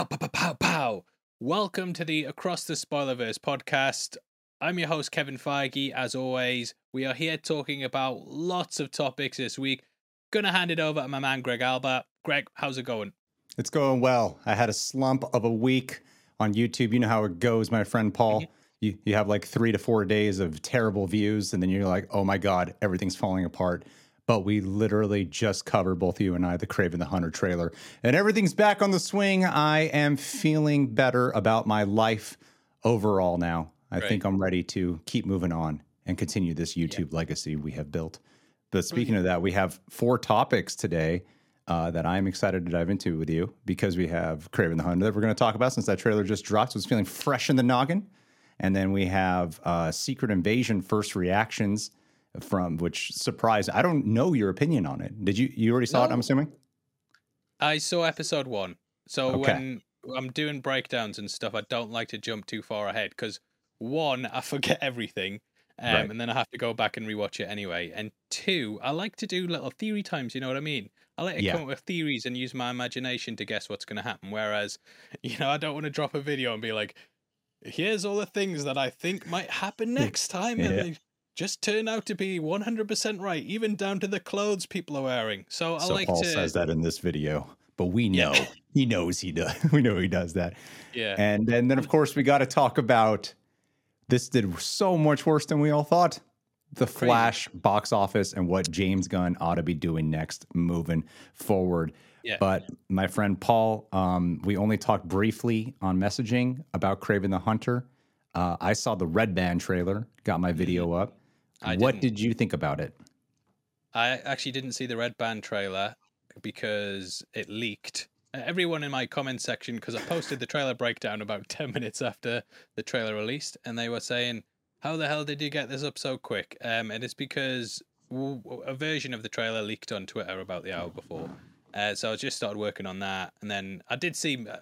Pow, pow, pow, pow, pow. Welcome to the Across the Spoilerverse podcast. I'm your host, Kevin Feige. As always, we are here talking about lots of topics this week. Gonna hand it over to my man, Greg Albert. Greg, how's it going? It's going well. I had a slump of a week on YouTube. You know how it goes, my friend Paul. Mm-hmm. You, you have like three to four days of terrible views, and then you're like, oh my God, everything's falling apart but we literally just covered both you and I the Kraven the Hunter trailer, and everything's back on the swing. I am feeling better about my life overall now. I right. think I'm ready to keep moving on and continue this YouTube yeah. legacy we have built. But speaking of that, we have four topics today uh, that I'm excited to dive into with you because we have Kraven the Hunter that we're going to talk about since that trailer just dropped. So it's feeling fresh in the noggin. And then we have uh, Secret Invasion first reactions from which surprised. I don't know your opinion on it. Did you you already saw no. it? I'm assuming. I saw episode one. So okay. when I'm doing breakdowns and stuff, I don't like to jump too far ahead because one, I forget everything. Um, right. And then I have to go back and rewatch it anyway. And two, I like to do little theory times. You know what I mean? I like to yeah. come up with theories and use my imagination to guess what's going to happen. Whereas, you know, I don't want to drop a video and be like, "Here's all the things that I think might happen next time," yeah. and just turn out to be 100% right, even down to the clothes people are wearing. So I so like Paul to... says that in this video, but we know yeah. he knows he does. we know he does that. Yeah. And and then of course we got to talk about this did so much worse than we all thought. The Crazy. Flash box office and what James Gunn ought to be doing next, moving forward. Yeah. But my friend Paul, um, we only talked briefly on messaging about Kraven the Hunter. Uh, I saw the Red Band trailer, got my video mm-hmm. up. I what didn't. did you think about it? I actually didn't see the Red Band trailer because it leaked. Everyone in my comment section, because I posted the trailer breakdown about 10 minutes after the trailer released, and they were saying, How the hell did you get this up so quick? Um, and it's because a version of the trailer leaked on Twitter about the hour before. Uh, so I just started working on that, and then I did see uh,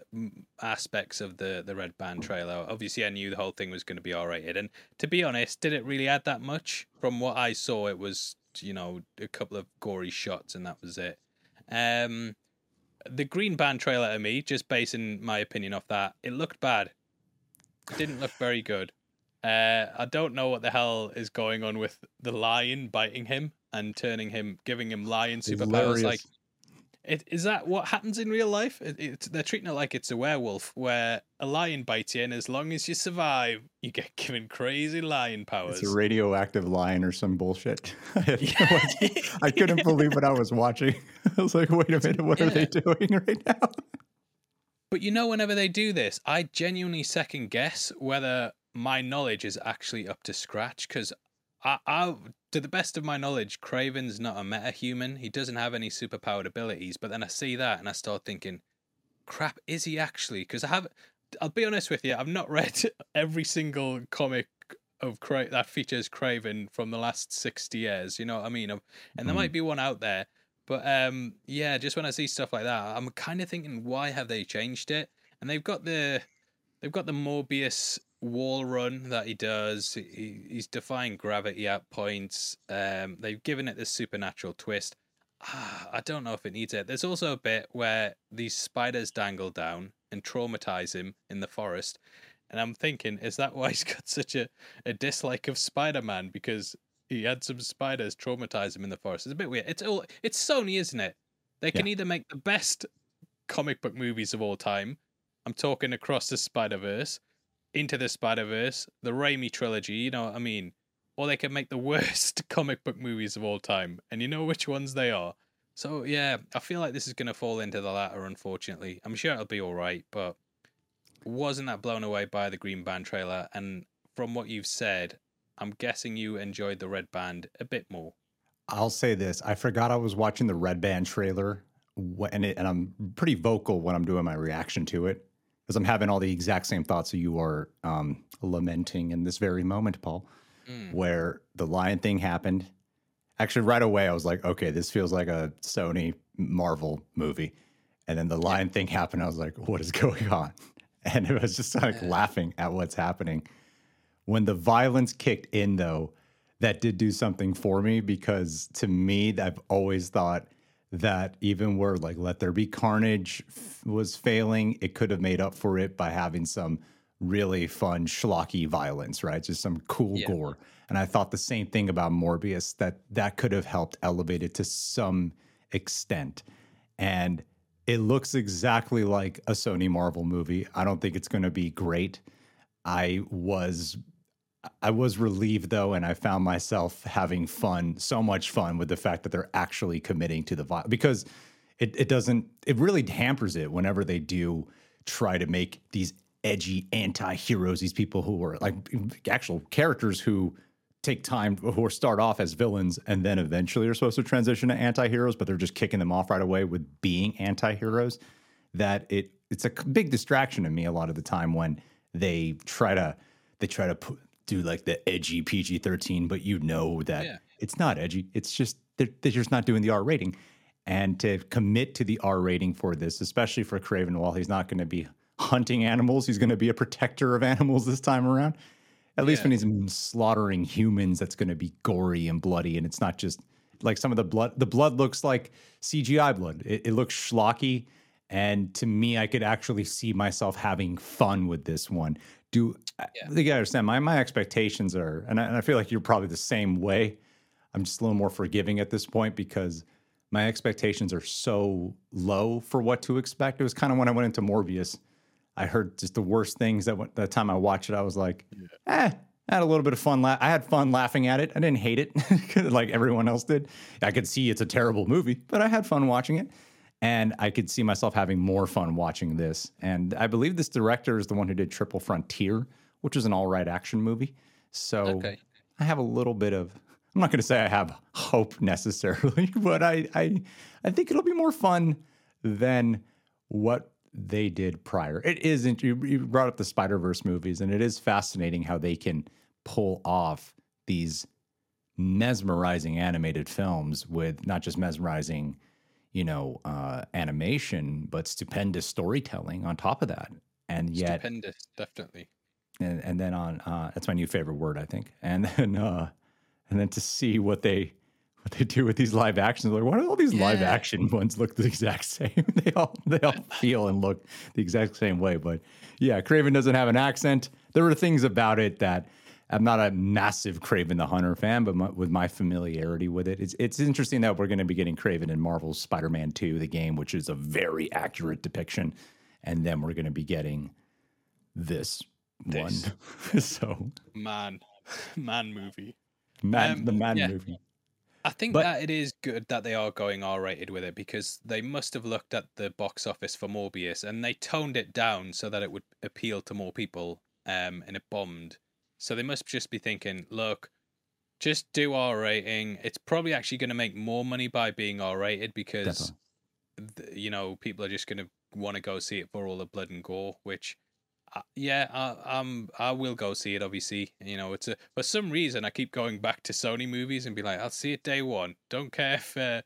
aspects of the the Red Band trailer. Obviously, I knew the whole thing was going to be R rated, and to be honest, did it really add that much? From what I saw, it was you know a couple of gory shots, and that was it. Um, the Green Band trailer to me, just basing my opinion off that, it looked bad. It didn't look very good. Uh, I don't know what the hell is going on with the lion biting him and turning him, giving him lion superpowers. Hilarious. Like it, is that what happens in real life? It, it, they're treating it like it's a werewolf, where a lion bites you, and as long as you survive, you get given crazy lion powers. It's a radioactive lion or some bullshit. I, I couldn't believe what I was watching. I was like, wait a minute, what yeah. are they doing right now? But you know, whenever they do this, I genuinely second guess whether my knowledge is actually up to scratch because I, I, to the best of my knowledge, Kraven's not a metahuman. He doesn't have any superpowered abilities. But then I see that and I start thinking, crap, is he actually? Because I have, I'll be honest with you, I've not read every single comic of Cra- that features Kraven from the last sixty years. You know what I mean? And there mm. might be one out there. But um, yeah, just when I see stuff like that, I'm kind of thinking, why have they changed it? And they've got the, they've got the Morbius wall run that he does. He, he's defying gravity at points. Um, they've given it this supernatural twist. Ah, I don't know if it needs it. There's also a bit where these spiders dangle down and traumatize him in the forest. And I'm thinking, is that why he's got such a, a dislike of Spider Man? Because he had some spiders traumatize him in the forest. It's a bit weird. It's all it's Sony, isn't it? They can yeah. either make the best comic book movies of all time. I'm talking across the Spider Verse, into the Spider Verse, the Raimi trilogy. You know what I mean? Or they can make the worst comic book movies of all time, and you know which ones they are. So yeah, I feel like this is gonna fall into the latter. Unfortunately, I'm sure it'll be all right, but wasn't that blown away by the Green Band trailer? And from what you've said, I'm guessing you enjoyed the Red Band a bit more. I'll say this: I forgot I was watching the Red Band trailer, and it, and I'm pretty vocal when I'm doing my reaction to it because I'm having all the exact same thoughts that you are um, lamenting in this very moment, Paul, mm. where the lion thing happened. Actually, right away, I was like, okay, this feels like a Sony Marvel movie. And then the lion thing happened. I was like, what is going on? And it was just like laughing at what's happening. When the violence kicked in, though, that did do something for me because to me, I've always thought that even where like Let There Be Carnage f- was failing, it could have made up for it by having some really fun schlocky violence, right? Just some cool Yeah. gore. And I thought the same thing about Morbius that that could have helped elevate it to some extent. And it looks exactly like a Sony Marvel movie. I don't think it's going to be great. I was I was relieved though, and I found myself having fun, so much fun with the fact that they're actually committing to the violence because it, it doesn't, it really hampers it whenever they do try to make these edgy anti heroes, these people who are like actual characters who take time, who start off as villains and then eventually are supposed to transition to anti heroes, but they're just kicking them off right away with being anti heroes. That it, it's a big distraction to me a lot of the time when they try to, they try to put, do like the edgy PG 13, but you know that Yeah. it's not edgy. It's just they're, they're just not doing the R rating. And to commit to the R rating for this, especially for Kraven, while he's not going to be hunting animals, he's going to be a protector of animals this time around. At least when he's slaughtering humans, that's going to be gory and bloody, and it's not just like some of the blood. The blood looks like CGI blood. It, it looks schlocky, and to me, I could actually see myself having fun with this one. Do Yeah. you gotta understand? My my expectations are, and I, and I feel like you're probably the same way. I'm just a little more forgiving at this point because my expectations are so low for what to expect. It was kind of when I went into Morbius, I heard just the worst things that went, that time I watched it. I was like, eh, I had a little bit of fun. La- I had fun laughing at it. I didn't hate it like everyone else did. I could see it's a terrible movie, but I had fun watching it. And I could see myself having more fun watching this. And I believe this director is the one who did Triple Frontier, which is an all right action movie. So Okay. I have a little bit of I'm not going to say I have hope necessarily, but I I I think it'll be more fun than what they did prior. It isn't you, you brought up the Spider-Verse movies and it is fascinating how they can pull off these mesmerizing animated films with not just mesmerizing, you know, uh animation, but stupendous storytelling on top of that. And yet Stupendous, definitely. and and then on uh that's my new favorite word i think and then uh and then to see what they what they do with these live actions like why do all these live action ones look the exact same they all they all feel and look the exact same way but yeah kraven doesn't have an accent there were things about it that i'm not a massive kraven the hunter fan but my, with my familiarity with it it's it's interesting that we're going to be getting kraven in marvel's spider-man 2 the game which is a very accurate depiction and then we're going to be getting this, This. one. so Man, man movie. man, Um, the man yeah. movie. I think But- that it is good that they are going R rated with it because they must have looked at the box office for Morbius and they toned it down so that it would appeal to more people um, and it bombed. So they must just be thinking, look, just do R rating. It's probably actually going to make more money by being R rated because, th- you know, people are just going to want to go see it for all the blood and gore, which. Uh, yeah, I, um, I will go see it. Obviously, you know, it's a for some reason I keep going back to Sony movies and be like, I'll see it day one. Don't care if, uh,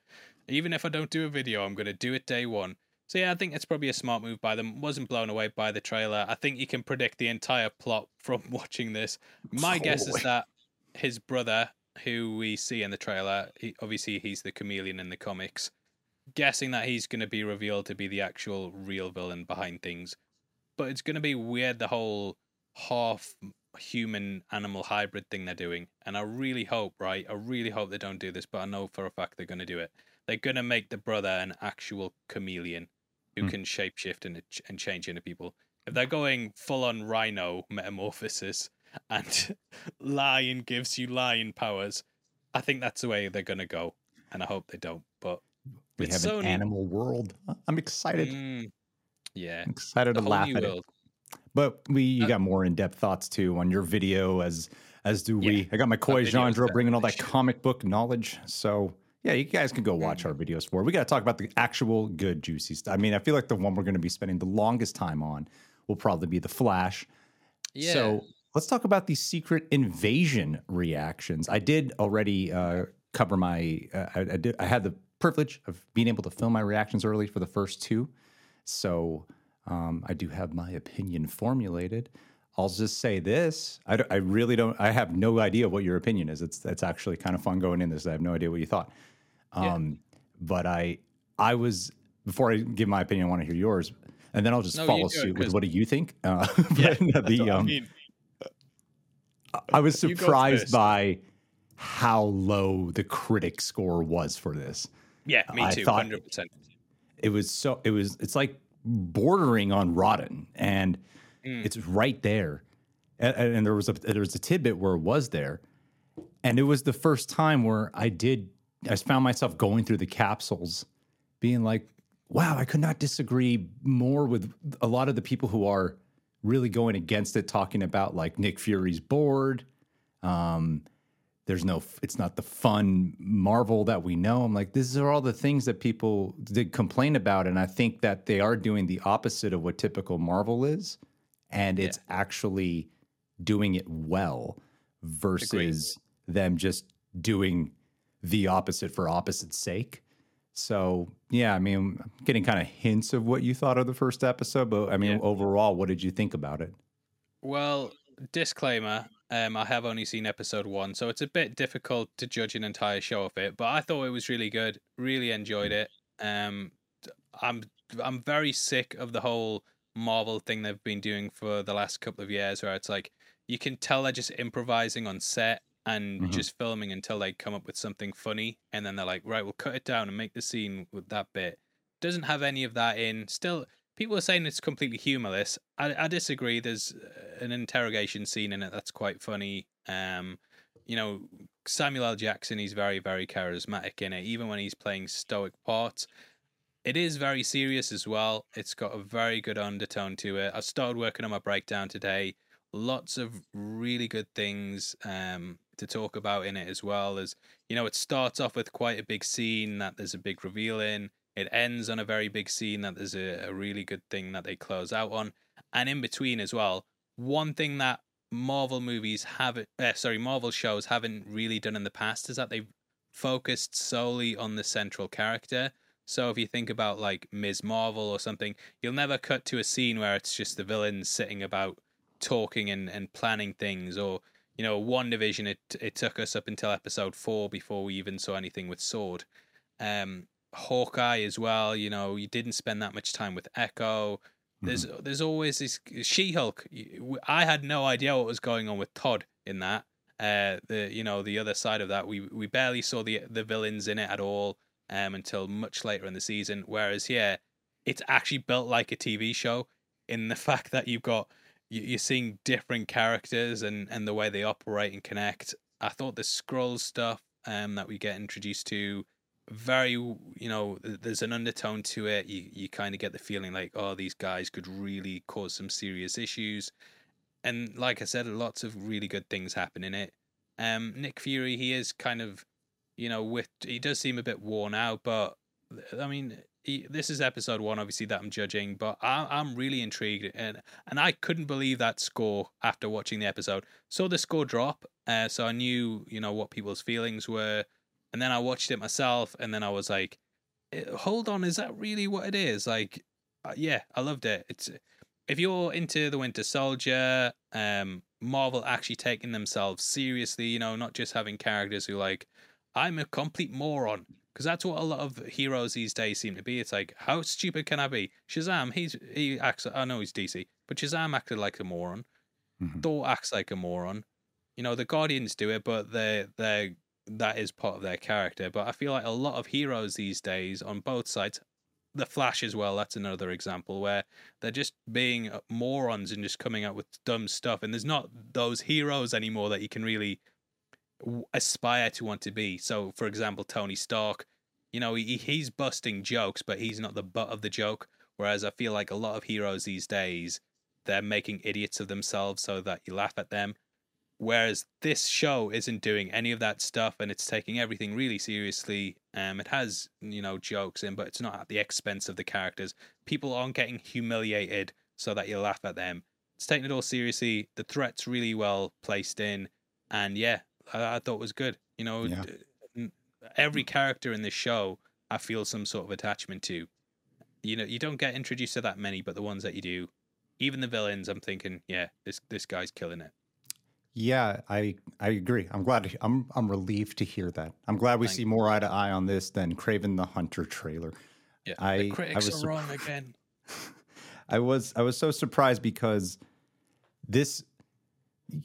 even if I don't do a video, I'm gonna do it day one. So yeah, I think it's probably a smart move by them. Wasn't blown away by the trailer. I think you can predict the entire plot from watching this. My guess is that his brother, who we see in the trailer, he, obviously he's the chameleon in the comics. Guessing that he's going to be revealed to be the actual real villain behind things but it's going to be weird the whole half human animal hybrid thing they're doing and i really hope right i really hope they don't do this but i know for a fact they're going to do it they're going to make the brother an actual chameleon who Hmm. can shapeshift and, and change into people if they're going full on rhino metamorphosis and lion gives you lion powers i think that's the way they're going to go and i hope they don't but We have Sony- an animal world. I'm excited. Mm, yeah I'm excited the to laugh at it. But we you Uh, got more in depth thoughts too on your video as as do we. Yeah. I got my Koi Jandro bringing all that comic book knowledge. So yeah, you guys can go watch Mm-hmm. our videos for. We got to talk about the actual good juicy stuff. I mean, I feel like the one we're going to be spending the longest time on will probably be the Flash. yeah So let's talk about the secret invasion reactions. I did already uh, cover my. Uh, I, I did. I had the privilege of being able to film my reactions early for the first two, so um, I do have my opinion formulated. I'll just say this: I, I really don't. I have no idea what your opinion is. It's it's actually kind of fun going in this. I have no idea what you thought. Yeah. Um, But I I was before I give my opinion, I want to hear yours, and then I'll just No, follow suit with what do you think? Uh, Yeah, the what I um, mean. I was surprised by how low the critic score was for this. Yeah, me too. Hundred percent. It was so it was it's like bordering on rotten, and Mm. it's right there. And, and there was a there was a tidbit where it was there, and it was the first time where I did I found myself going through the capsules, being like, "Wow, I could not disagree more with a lot of the people who are really going against it, talking about like Nick Fury's board." Um, there's no, it's not the fun Marvel that we know. I'm like, these are all the things that people did complain about. And I think that they are doing the opposite of what typical Marvel is. And it's actually doing it well versus them just doing the opposite for opposite's sake. So, yeah, I mean, I'm getting kind of hints of what you thought of the first episode, but I mean, Yeah. overall, what did you think about it? Well, disclaimer. Um, I have only seen episode one, so it's a bit difficult to judge an entire show of it. But I thought it was really good. Really enjoyed it. Um, I'm I'm very sick of the whole Marvel thing they've been doing for the last couple of years, where it's like you can tell they're just improvising on set and Mhm. just filming until they come up with something funny, and then they're like, right, we'll cut it down and make the scene with that bit. Doesn't have any of that in. Still, people are saying it's completely humorless. I, I disagree. There's uh, an interrogation scene in it that's quite funny. Um, you know, Samuel L. Jackson, he's very, very charismatic in it, even when he's playing stoic parts. It is very serious as well. It's got a very good undertone to it. I started working on my breakdown today. Lots of really good things um, to talk about in it as well. As you know, it starts off with quite a big scene that there's a big reveal in. It ends on a very big scene that there's a, a really good thing that they close out on, and in between as well. One thing that Marvel movies haven't, uh, sorry, Marvel shows haven't really done in the past is that they've focused solely on the central character. So if you think about like Ms. Marvel or something, you'll never cut to a scene where it's just the villains sitting about talking and, and planning things or you know, WandaVision it it took us up until episode four before we even saw anything with Sword. Um Hawkeye as well, you know, you didn't spend that much time with Echo. There's there's always this She-Hulk. I had no idea what was going on with Todd in that. Uh, the you know the other side of that, we we barely saw the the villains in it at all um until much later in the season. Whereas here, it's actually built like a TV show in the fact that you've got you're seeing different characters and and the way they operate and connect. I thought the Skrull stuff um that we get introduced to very you know there's an undertone to it. You you kind of get the feeling like oh these guys could really cause some serious issues. And like i said lots of really good things happen in it. Um nick fury he is kind of you know with he does seem a bit worn out but i mean this is episode one obviously that i'm judging but I, i'm really intrigued and and i couldn't believe that score after watching the episode saw the score drop uh, so i knew you know what people's feelings were and then I watched it myself, and then I was like, "Eh, "Hold on, is that really what it is?" Like, uh, yeah, I loved it. It's if you're into the Winter Soldier, um, Marvel actually taking themselves seriously, you know, not just having characters who like, I'm a complete moron, because that's what a lot of heroes these days seem to be. It's like, how stupid can I be? Shazam, he's he acts. I know he's DC, but Shazam acted like a moron. Mhm. Thor acts like a moron. You know, the Guardians do it, but they they that is part of their character. But I feel like a lot of heroes these days on both sides, the Flash as well. That's another example where they're just being morons and just coming out with dumb stuff. And there's not those heroes anymore that you can really aspire to want to be. So, for example, Tony Stark, you know, he, he's busting jokes, but he's not the butt of the joke. Whereas I feel like a lot of heroes these days, they're making idiots of themselves so that you laugh at them. Whereas this show isn't doing any of that stuff and it's taking everything really seriously. Um, it has, you know, jokes in, but it's not at the expense of the characters. People aren't getting humiliated so that you laugh at them. It's taking it all seriously. The threat's really well placed in. And yeah, I, I thought was good. You know, Yeah. every character in this show, I feel some sort of attachment to. You know, you don't get introduced to that many, but the ones that you do, even the villains, I'm thinking, yeah, this this guy's killing it. Yeah, I I agree. I'm glad. To, I'm I'm relieved to hear that. I'm glad we Thank see more eye to eye on this than Kraven the Hunter trailer. Yeah, I the I critics was are wrong again. I was I was so surprised because this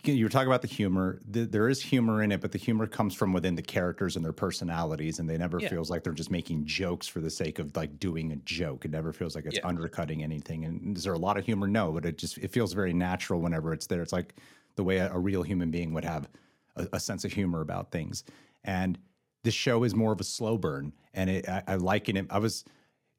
you were talking about the humor. There is humor in it, but the humor comes from within the characters and their personalities, and they never Yeah. feels like they're just making jokes for the sake of like doing a joke. It never feels like it's Yeah. undercutting anything. And is there a lot of humor? No, but it just it feels very natural whenever it's there. It's like the way a, a real human being would have a, a sense of humor about things. And the show is more of a slow burn, and it, I, I liken it. I was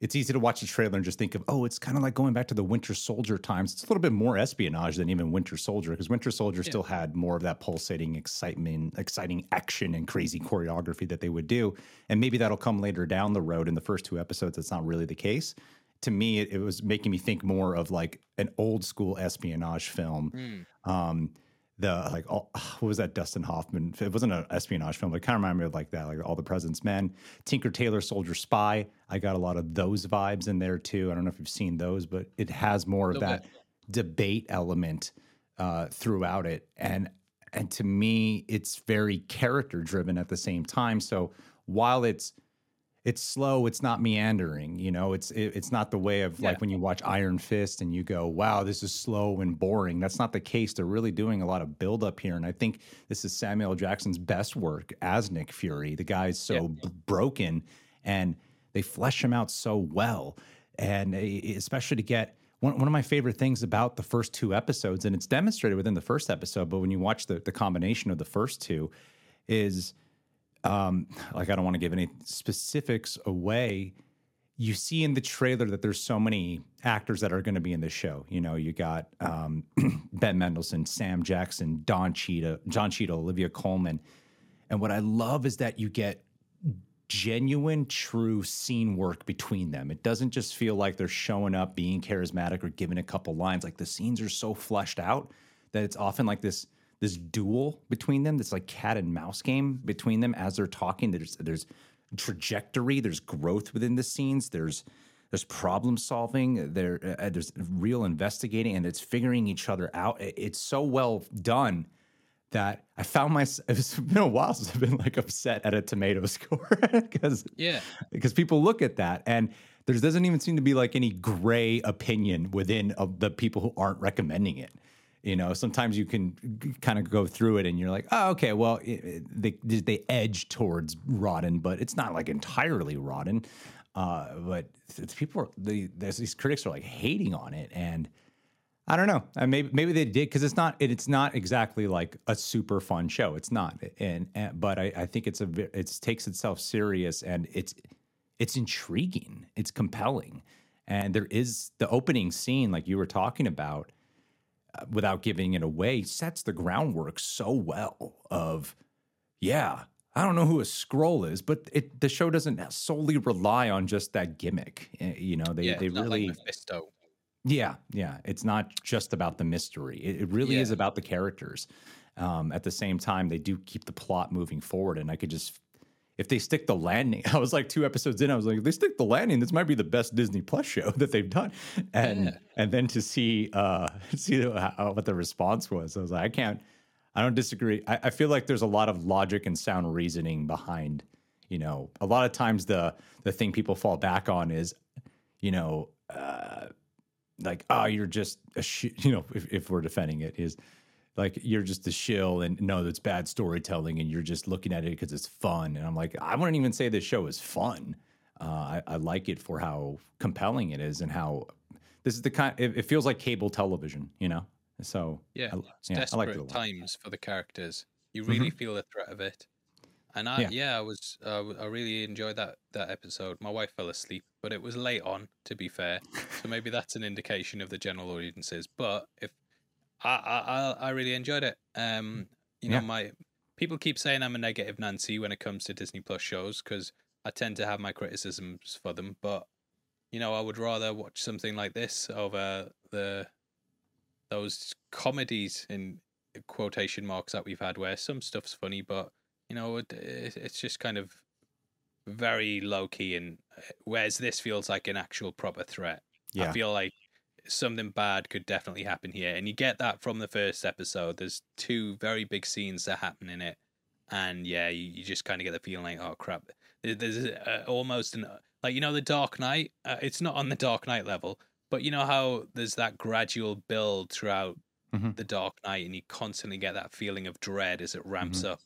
it's easy to watch the trailer and just think of, oh, it's kind of like going back to the Winter Soldier times. It's a little bit more espionage than even Winter Soldier because Winter Soldier still had more of that pulsating excitement, exciting action and crazy choreography that they would do. And maybe that'll come later down the road in the first two episodes. that's not really the case. To me, it, it was making me think more of like an old school espionage film. Mm. Um, the like all, what was that Dustin Hoffman? It wasn't an espionage film, but it kind of reminded me of like that, like All the President's Men, Tinker Tailor Soldier Spy. I got a lot of those vibes in there too. I don't know if you've seen those, but it has more of Little that debate element uh, throughout it, and and to me, it's very character driven at the same time. So while it's it's slow it's not meandering you know it's it, it's not the way of Yeah. like when you watch iron fist and you go wow this is slow and boring that's not the case they're really doing a lot of build up here and i think this is samuel jackson's best work as nick fury the guy's so Yeah. b- broken and they flesh him out so well and especially to get one, one of my favorite things about the first two episodes and it's demonstrated within the first episode but when you watch the, the combination of the first two is um, like I don't want to give any specifics away. You see in the trailer that there's so many actors that are going to be in the show. You know, you got um, Ben Mendelsohn, Sam Jackson, Don Cheadle, John Cheadle, Olivia Colman, and what I love is that you get genuine, true scene work between them. It doesn't just feel like they're showing up, being charismatic, or giving a couple lines. Like the scenes are so fleshed out that it's often like this this duel between them, this like cat and mouse game between them as they're talking. There's there's trajectory, there's growth within the scenes, there's there's problem solving, there uh, there's real investigating, and it's figuring each other out. It- It's so well done that I found myself. It's been a while since I've been like upset at a tomato score because Yeah. because people look at that and there doesn't even seem to be like any gray opinion within of the people who aren't recommending it. You know, sometimes you can kind of go through it and you're like, oh, okay, well, it, it- they they edge towards rotten, but it's not like entirely rotten. Uh, but people are the there's these critics are like hating on it and. I don't know. Maybe maybe they did because it's not it, it's not exactly like a super fun show. It's not, and, and but I, I think it's a it takes itself serious and it's it's intriguing. It's compelling, and there is the opening scene like you were talking about, without giving it away, sets the groundwork so well. Of yeah, I don't know who a Skrull is, but it the show doesn't solely rely on just that gimmick. Uh, You know, they yeah. they really. like Mephisto. Yeah, yeah. It's not just about the mystery. It, it really is about the characters. Um, at the same time, they do keep the plot moving forward, and I could just, if they stick the landing, I was like two episodes in, I was like, if they stick the landing, this might be the best Disney Plus show that they've done. And Yeah. and then to see uh see how, what the response was, I was like, I can't, I don't disagree. I, I feel like there's a lot of logic and sound reasoning behind. You know, a lot of times the the thing people fall back on is, you know. Uh, like oh you're just a sh-, you know if, if we're defending it is like you're just a shill and no that's bad storytelling and you're just looking at it because it's fun and i'm like i wouldn't even say this show is fun uh, I, I like it for how compelling it is and how this is the kind it, it feels like cable television you know so Yeah, I, it's yeah, desperate like times for the characters. You really feel the threat of it, and I Yeah. yeah, I was uh, I really enjoyed that that episode. My wife fell asleep, but it was late on, to be fair, so maybe that's an indication of the general audiences. But if I I I, really enjoyed it. Um, you know, Yeah. my people keep saying I'm a negative Nancy when it comes to Disney Plus shows because I tend to have my criticisms for them, but you know, I would rather watch something like this over the those comedies in quotation marks that we've had where some stuff's funny but you know it, it, it's just kind of very low key and uh, whereas this feels like an actual proper threat yeah i feel like something bad could definitely happen here and you get that from the first episode there's two very big scenes that happen in it and yeah you, you just kind of get the feeling like oh crap there's a, almost an Like you know, the Dark Knight. Uh, it's not on the Dark Knight level, but you know how there's that gradual build throughout Mhm. the Dark Knight, and you constantly get that feeling of dread as it ramps Mhm. up.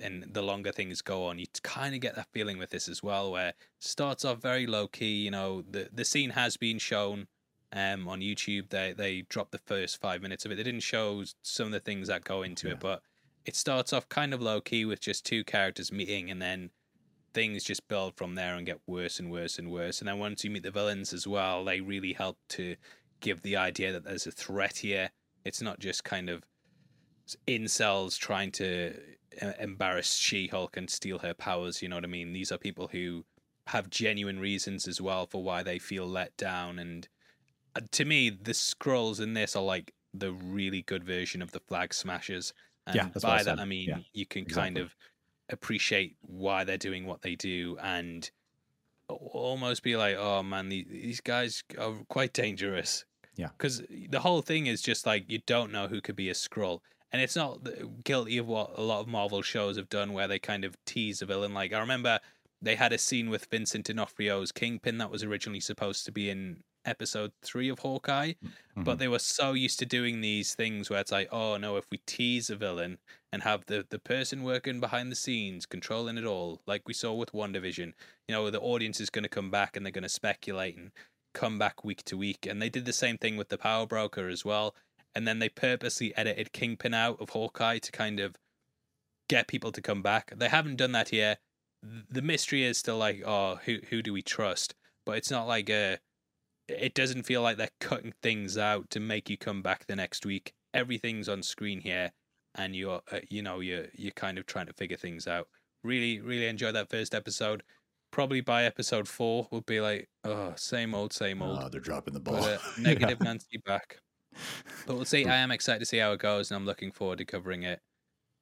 And the longer things go on, you kind of get that feeling with this as well, where it starts off very low key. You know, the the scene has been shown um, on YouTube. They they dropped the first five minutes of it. They didn't show some of the things that go into Yeah. it, but it starts off kind of low key with just two characters meeting, and then things just build from there and get worse and worse and worse. And then once you meet the villains as well, they really help to give the idea that there's a threat here. It's not just kind of incels trying to embarrass She-Hulk and steal her powers. You know what I mean? These are people who have genuine reasons as well for why they feel let down. And Uh, to me, the Skrulls in this are like the really good version of the Flag Smashers. And Yeah, that's what I by that. I mean Yeah, you can kind of appreciate why they're doing what they do and almost be like, oh man, these guys are quite dangerous. Yeah. Because the whole thing is just like you don't know who could be a Skrull. And it's not guilty of what a lot of Marvel shows have done where they kind of tease a villain. Like, I remember they had a scene with Vincent D'Onofrio's Kingpin that was originally supposed to be in episode three of Hawkeye Mhm. but they were so used to doing these things where it's like, oh no, if we tease a villain and have the, the person working behind the scenes controlling it all, like we saw with WandaVision, you know, the audience is going to come back and they're going to speculate and come back week to week. And they did the same thing with the Power Broker as well. And then they purposely edited Kingpin out of Hawkeye to kind of get people to come back. They haven't done that here. The mystery is still like, oh, who who do we trust? But it's not like a it doesn't feel like they're cutting things out to make you come back the next week. Everything's on screen here, and you're, uh, you know, you're you're kind of trying to figure things out. Really, really enjoyed that first episode. Probably by episode four, we'll be like, oh, same old, same old. Oh, they're dropping the ball. but uh, negative Nancy back. But we'll see. I am excited to see how it goes, and I'm looking forward to covering it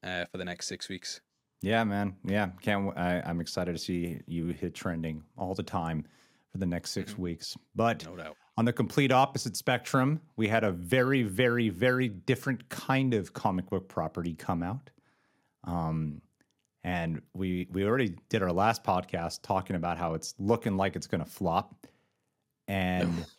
uh, for the next six weeks. Yeah, man. Yeah, can't. I, am excited to see you hit trending all the time for the next 6 Mhm. weeks. But No on the complete opposite spectrum, we had a very, very, very different kind of comic book property come out. Um, and we we already did our last podcast talking about how it's looking like it's going to flop, and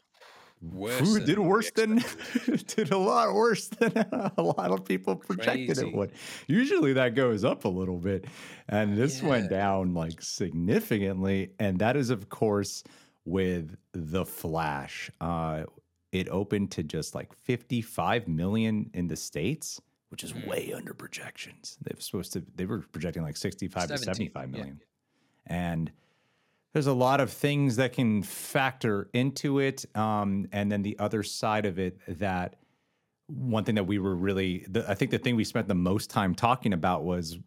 Worse it did worse than did a lot worse than a lot of people projected Crazy. it would. Usually that goes up a little bit, and this went down like significantly. And that is, of course, with the Flash. Uh, it opened to just like 55 million in the states, which is Mm. way under projections. They were supposed to. They were projecting like 65 to 75 million, yeah. and there's a lot of things that can factor into it. Um, and then the other side of it that one thing that we were really, the, I think the thing we spent the most time talking about was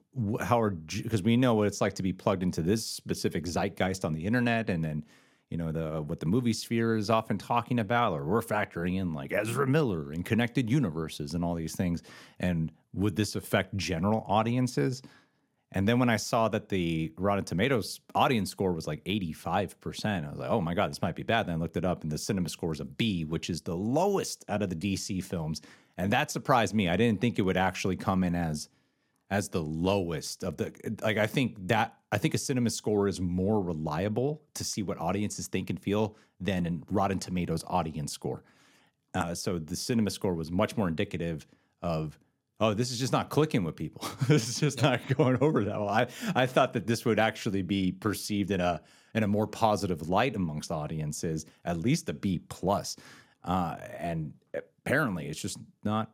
how are, because we know what it's like to be plugged into this specific zeitgeist on the internet. And then, you know, the, what the movie sphere is often talking about, or we're factoring in like Ezra Miller and connected universes and all these things. And would this affect general audiences? And then when I saw that the Rotten Tomatoes audience score was like 85%, I was like, oh my God, this might be bad. Then I looked it up and the cinema score is a B, which is the lowest out of the DC films. And that surprised me. I didn't think it would actually come in as as the lowest of the like I think that I think a cinema score is more reliable to see what audiences think and feel than a Rotten Tomatoes audience score. Uh, so the cinema score was much more indicative of oh this is just not clicking with people. This is just not going over that well. I i thought that this would actually be perceived in a in a more positive light amongst audiences at least a b plus. Uh and apparently it's just not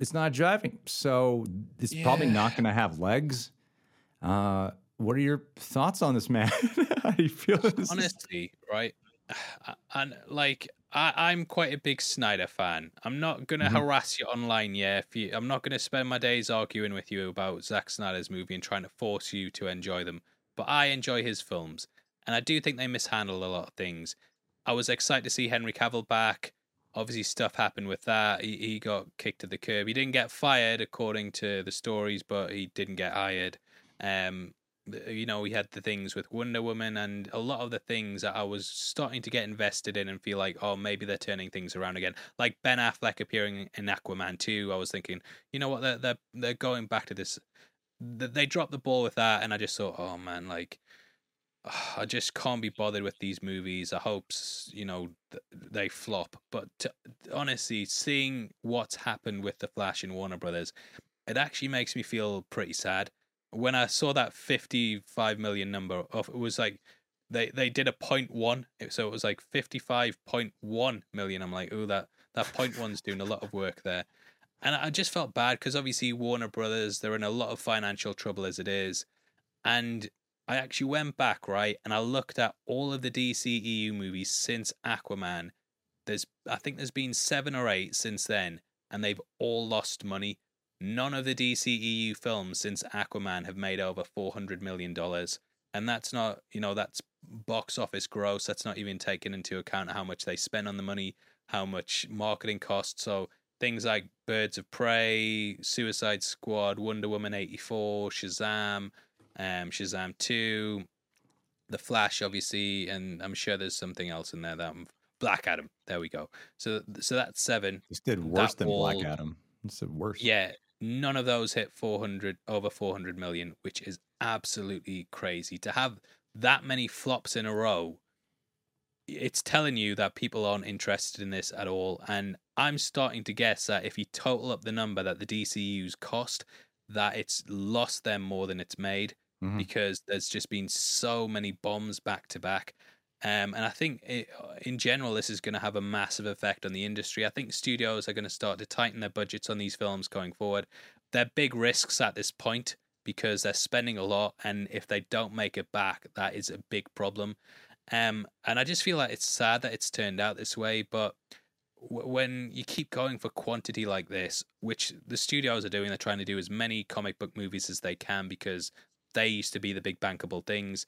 it's not driving so it's probably not going to have legs. Uh what are your thoughts on this man? How do you feel honestly, right? And like, I, I'm quite a big Snyder fan. I'm not gonna Mhm. harass you online, yeah. If you, I'm not gonna spend my days arguing with you about Zack Snyder's movie and trying to force you to enjoy them. But I enjoy his films, and I do think they mishandle a lot of things. I was excited to see Henry Cavill back. Obviously, stuff happened with that. He, he got kicked to the curb. He didn't get fired according to the stories, but he didn't get hired. Um, you know, we had the things with Wonder Woman and a lot of the things that I was starting to get invested in and feel like, oh, maybe they're turning things around again. Like Ben Affleck appearing in Aquaman 2, I was thinking, you know what, they're they're, they're going back to this. They dropped the ball with that, and I just thought, oh man, like I just can't be bothered with these movies. I hope you know they flop. But to, honestly, seeing what's happened with the Flash in Warner Brothers, it actually makes me feel pretty sad. When I saw that fifty-five million number, of it was like they they did a point one, so it was like fifty-five point one million. I'm like, oh, that that point one's doing a lot of work there, and I just felt bad because obviously Warner Brothers they're in a lot of financial trouble as it is, and I actually went back, right, and I looked at all of the DCEU movies since Aquaman. There's I think there's been 7 or 8 since then and they've all lost money. None of the DCEU films since Aquaman have made over 400 million dollars. And that's not, you know, that's box office gross. That's not even taken into account how much they spend on the money, how much marketing costs. So things like Birds of Prey, Suicide Squad, Wonder Woman 84, Shazam, um, Shazam 2, The Flash, obviously, and I'm sure there's something else in there that I'm, Black Adam. There we go. So so that's seven. This did worse that than all, Black Adam. It's worse. Yeah, none of those hit 400 over 400 million, which is absolutely crazy to have that many flops in a row. It's telling you that people aren't interested in this at all, and I'm starting to guess that if you total up the number that the DCU's cost, that it's lost them more than it's made mm-hmm. because there's just been so many bombs back to back. Um, and I think it, in general, this is going to have a massive effect on the industry. I think studios are going to start to tighten their budgets on these films going forward. They're big risks at this point because they're spending a lot, and if they don't make it back, that is a big problem. Um, and I just feel like it's sad that it's turned out this way, but when you keep going for quantity like this, which the studios are doing, they're trying to do as many comic book movies as they can because they used to be the big bankable things.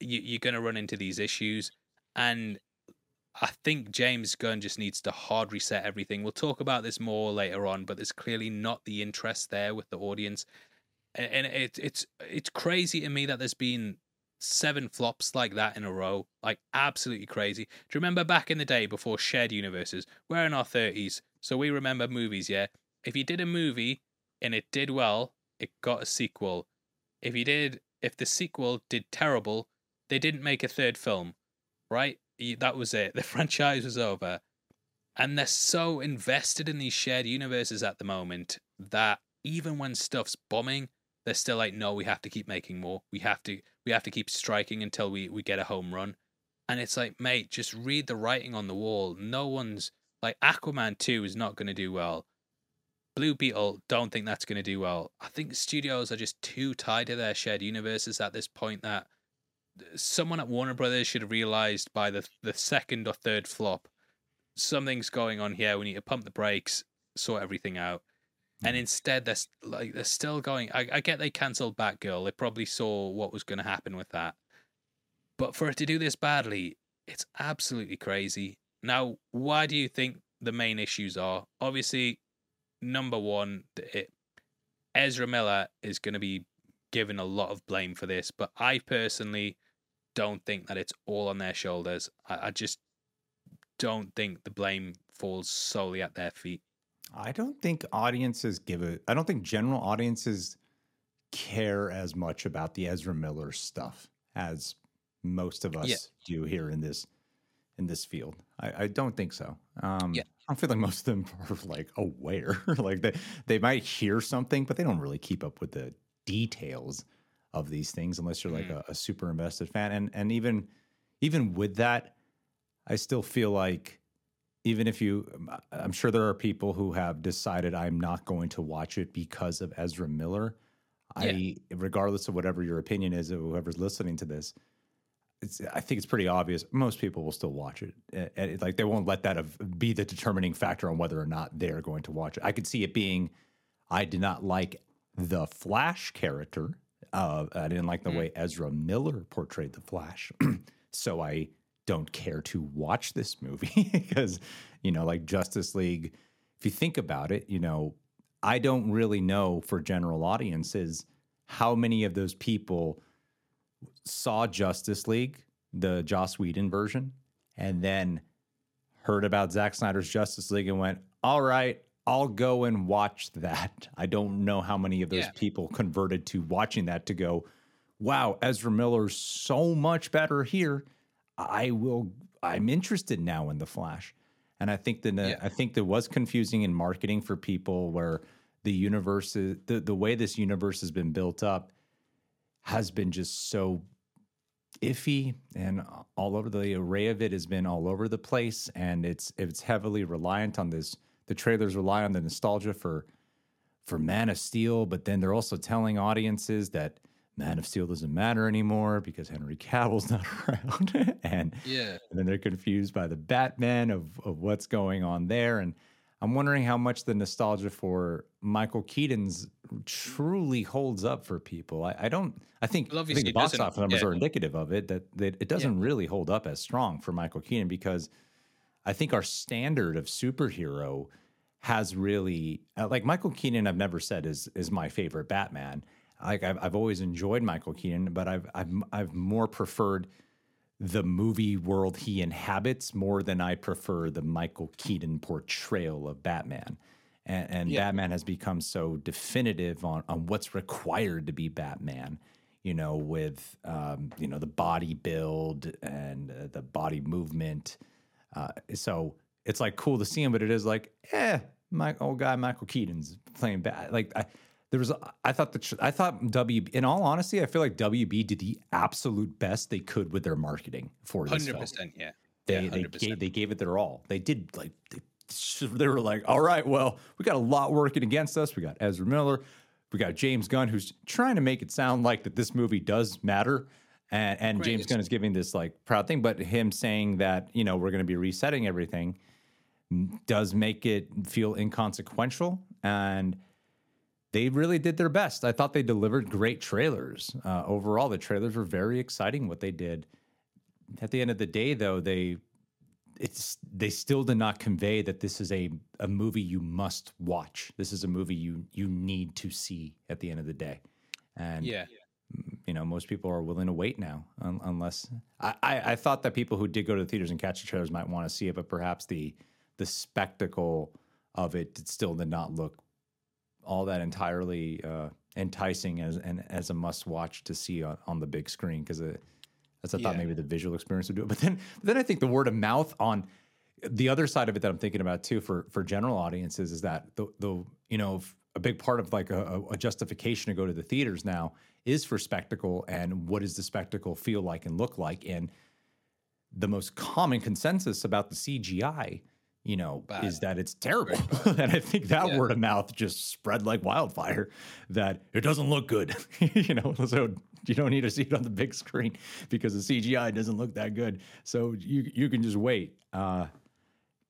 You, you're going to run into these issues, and I think James Gunn just needs to hard reset everything. We'll talk about this more later on, but there's clearly not the interest there with the audience, and, it, it's it's crazy to me that there's been seven flops like that in a row. Like absolutely crazy. Do you remember back in the day before shared universes? We're in our thirties, so we remember movies, yeah? If you did a movie and it did well, it got a sequel. If you did if the sequel did terrible, they didn't make a third film. Right? That was it. The franchise was over. And they're so invested in these shared universes at the moment that even when stuff's bombing, they're still like, no, we have to keep making more. We have to we have to keep striking until we, we get a home run. And it's like, mate, just read the writing on the wall. No one's like Aquaman 2 is not gonna do well. Blue Beetle, don't think that's gonna do well. I think studios are just too tied to their shared universes at this point that someone at Warner Brothers should have realized by the the second or third flop, something's going on here. We need to pump the brakes, sort everything out and mm. instead they're like they're still going. I, I get they cancelled Batgirl. They probably saw what was going to happen with that, but for it to do this badly, it's absolutely crazy. Now, why do you think the main issues are? Obviously, number one, it, Ezra Miller is going to be given a lot of blame for this, but I personally don't think that it's all on their shoulders. I, I just don't think the blame falls solely at their feet. I don't think audiences give it. I don't think general audiences care as much about the Ezra Miller stuff as most of us yeah. do here in this in this field. I, I don't think so. Um, yeah. I feel like most of them are like aware, like they they might hear something, but they don't really keep up with the details of these things unless you're like mm. a, a super invested fan. And and even even with that, I still feel like even if you, um, I'm sure there are people who have decided I'm not going to watch it because of Ezra Miller. Yeah. I, regardless of whatever your opinion is of whoever's listening to this, it's, I think it's pretty obvious. Most people will still watch it. And like they won't let that be the determining factor on whether or not they're going to watch it. I could see it being, I did not like the Flash character. Uh, I didn't like the mm. way Ezra Miller portrayed the Flash, so I don't care to watch this movie because, you know, like Justice League, if you think about it, you know, I don't really know for general audiences how many of those people saw Justice League, the Joss Whedon version, and then heard about Zack Snyder's Justice League and went, all right, I'll go and watch that. I don't know how many of those yeah. people converted to watching that to go, wow, Ezra Miller's so much better here. I will. I'm interested now in the Flash, and I think that Yeah. I think that was confusing in marketing for people where the universe, is, the the way this universe has been built up, has been just so iffy and all over the array of it has been all over the place and it's it's heavily reliant on this the trailers rely on the nostalgia for for Man of Steel but then they're also telling audiences that Man of Steel doesn't matter anymore because Henry Cavill's not around and Yeah. and then they're confused by the Batman of of what's going on there and I'm wondering how much the nostalgia for Michael Keaton's truly holds up for people. I, I don't. I think, Well, I think the box office numbers yeah. are indicative of it. That, that it doesn't really hold up as strong for Michael Keaton because I think our standard of superhero has really uh, like Michael Keaton. I've never said is is my favorite Batman. Like I've I've always enjoyed Michael Keaton, but I've I've I've more preferred the movie world he inhabits more than I prefer the Michael Keaton portrayal of Batman. And, and Yeah. Batman has become so definitive on, on what's required to be Batman, you know, with, um, you know, the body build and uh, the body movement. Uh, so it's like cool to see him, but it is like, eh, my old guy Michael Keaton's playing bad. Like I, there was, I thought the, I thought WB. In all honesty, I feel like WB did the absolute best they could with their marketing for this Hundred film. Yeah. They yeah, they 100%. gave they gave it their all. They did like they, they were like, all right, well, we got a lot working against us. We got Ezra Miller, we got James Gunn, who's trying to make it sound like that this movie does matter. And, and James Gunn is giving this like proud thing, but him saying that you know we're going to be resetting everything does make it feel inconsequential and they really did their best. I thought they delivered great trailers. Uh, overall the trailers were very exciting what they did. At the end of the day though they it's they still did not convey that this is a, a movie you must watch. This is a movie you you need to see at the end of the day. And Yeah. you know most people are willing to wait now un- unless I, I i thought that people who did go to the theaters and catch the trailers might want to see it but perhaps the the spectacle of it still did not look all that entirely uh enticing as and as a must watch to see on, on the big screen because as I thought Yeah. maybe the visual experience would do it. But then, but then I think the word of mouth on the other side of it that I'm thinking about too for for general audiences is that the the you know a big part of like a, a justification to go to the theaters now is for spectacle and what does the spectacle feel like and look like and the most common consensus about the CGI you know Bad. is that it's terrible and I think that Yeah. word of mouth just spread like wildfire that it doesn't look good you know so you don't need to see it on the big screen because the CGI doesn't look that good so you you can just wait uh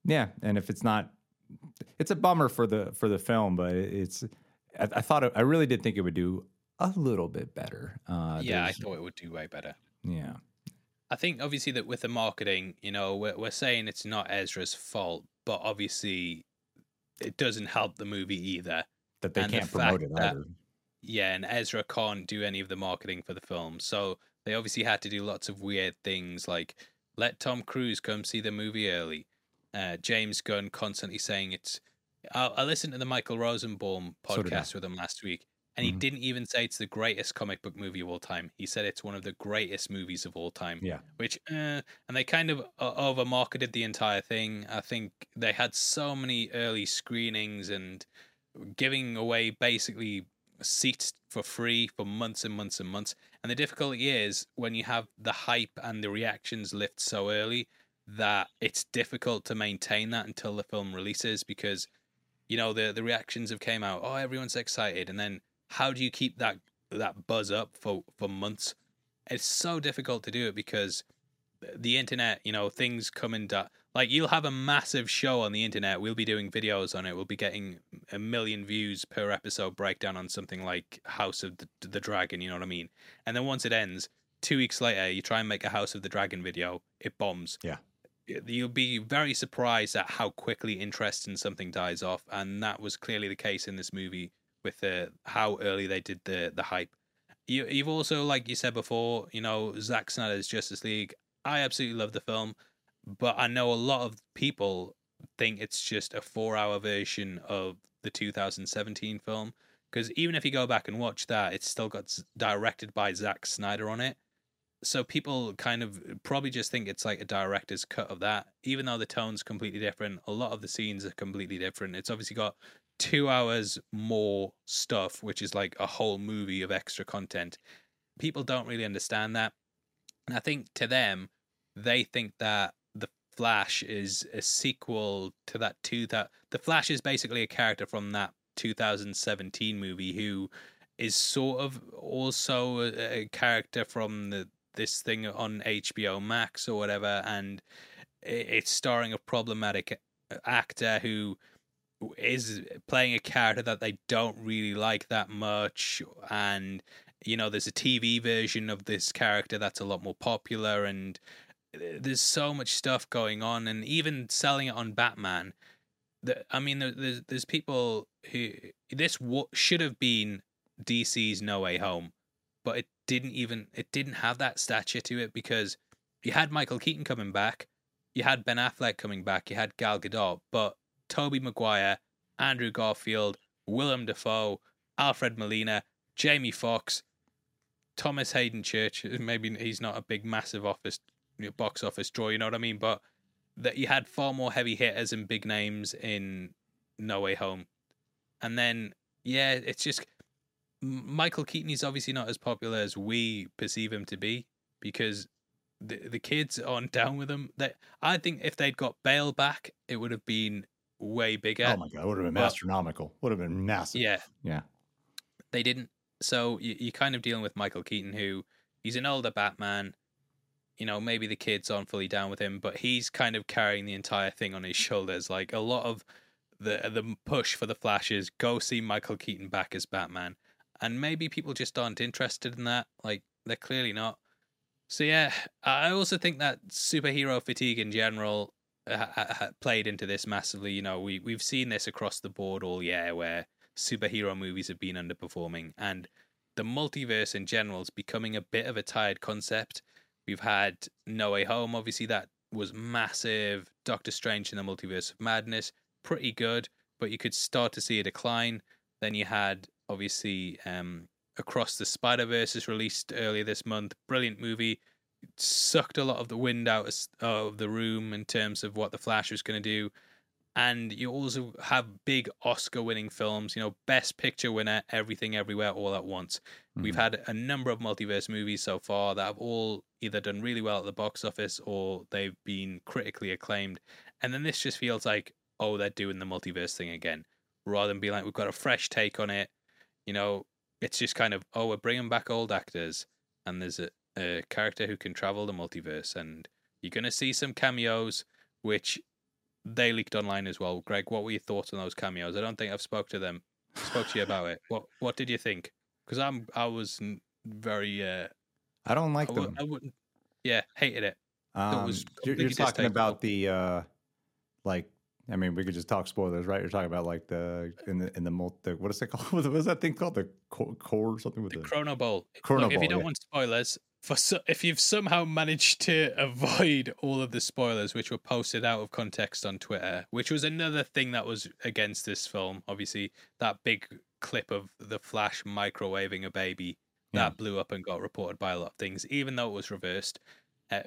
yeah and if it's not it's a bummer for the for the film but it's I, I thought it, I really did think it would do a little bit better uh yeah, I thought it would do way better. yeah I think obviously that with the marketing, you know, we're, we're saying it's not Ezra's fault, but obviously it doesn't help the movie either. that they And can't promote fact it that- Yeah, and Ezra can't do any of the marketing for the film. So they obviously had to do lots of weird things like let Tom Cruise come see the movie early. Uh, James Gunn constantly saying it's. I, I listened to the Michael Rosenbaum So podcast with him last week, and he Mhm. didn't even say it's the greatest comic book movie of all time. He said it's one of the greatest movies of all time. yeah Which, uh, and they kind of uh, over marketed the entire thing. I think they had so many early screenings and giving away basically seats for free for months and months and months. And the difficulty is when you have the hype and the reactions lift so early that it's difficult to maintain that until the film releases because you know the the reactions have came out oh everyone's excited and then how do you keep that that buzz up for for months? It's so difficult to do it because the internet you know things come in da- like you'll have a massive show on the internet. We'll be doing videos on it. We'll be getting a million views per episode breakdown on something like house of the, the dragon you know what i mean? And then once it ends two weeks later you try and make a house of the dragon video it bombs. Yeah. you'll be very surprised at how quickly interest in something dies off and that was clearly the case in this movie with the how early they did the the hype you, you've also like you said before you know Zack Snyder's Justice League I absolutely love the film but I know a lot of people think it's just a 4 hour version of the 2017 film because even if you go back and watch that, it's still got directed by Zack Snyder on it. So people kind of probably just think it's like a director's cut of that, even though the tone's completely different. A lot of the scenes are completely different. It's obviously got two hours more stuff, which is like a whole movie of extra content. People don't really understand that. And I think to them, they think that the Flash is a sequel to that two that the Flash is basically a character from that 2017 movie who is sort of also a, character from the this thing on HBO Max or whatever, and it's starring a problematic actor who is playing a character that they don't really like that much. And you know there's a TV version of this character that's a lot more popular and uh, there's so much stuff going on. And even selling it on Batman the, I mean there, there's there's people who this w- should have been DC's No Way Home but it didn't even it didn't have that stature to it because you had Michael Keaton coming back you had Ben Affleck coming back you had Gal Gadot but Tobey Maguire, Andrew Garfield, Willem Dafoe, Alfred Molina, Jamie Foxx, Thomas Haden Church. Maybe he's not a big, massive office box office draw, you know what I mean? But that you had far more heavy hitters and big names in No Way Home, and then yeah, it's just Michael Keaton is obviously not as popular as we perceive him to be because the the kids aren't down with him. That I think if they'd got Bale back, it would have been way bigger. oh my god, it would have been But- astronomical. Would have been massive. yeah, Yeah. they didn't. So you, you're kind of dealing with Michael Keaton, who he's an older Batman. You know, maybe the kids aren't fully down with him, but he's kind of carrying the entire thing on his shoulders. Like a lot of the the push for the Flash is go see Michael Keaton back as Batman, and maybe people just aren't interested in that. Like they're clearly not. So yeah, I also think that superhero fatigue in general played into this massively. You know, we we've seen this across the board all year, where superhero movies have been underperforming, and the multiverse in general is becoming a bit of a tired concept. We've had No Way Home, obviously that was massive. Doctor Strange in the Multiverse of Madness, pretty good, but you could start to see a decline. Then you had obviously um, Across the Spider Verse is released earlier this month. Brilliant movie. Sucked a lot of the wind out of- the room in terms of what the Flash was going to do. And you also have big Oscar winning films, you know, Best Picture winner, Everything Everywhere All at Once. We've Mhm. had a number of multiverse movies so far that have all either done really well at the box office or they've been critically acclaimed. And then this just feels like, oh, they're doing the multiverse thing again, rather than being like, we've got a fresh take on it. You know, it's just kind of, oh, we're bringing back old actors, and there's a, a character who can travel the multiverse, and you're going to see some cameos, which they leaked online as well. Greg, what were your thoughts on those cameos? I don't think I've spoke to them, spoke to you about it. What What did you think? Because I'm I was very uh, I don't like I, them. I wouldn't, yeah, hated it. Um, was you're, you're talking about the uh, like. I mean, we could just talk spoilers, right? You're talking about like the in the in the multi. What is it called? What is that thing called? The core, core or something with The the. Chrono Bowl. Chrono Look, if you don't yeah. want spoilers, for so, if you've somehow managed to avoid all of the spoilers which were posted out of context on Twitter, which was another thing that was against this film. Obviously, that big clip of the Flash microwaving a baby Yeah. that blew up and got reported by a lot of things, even though it was reversed. Uh,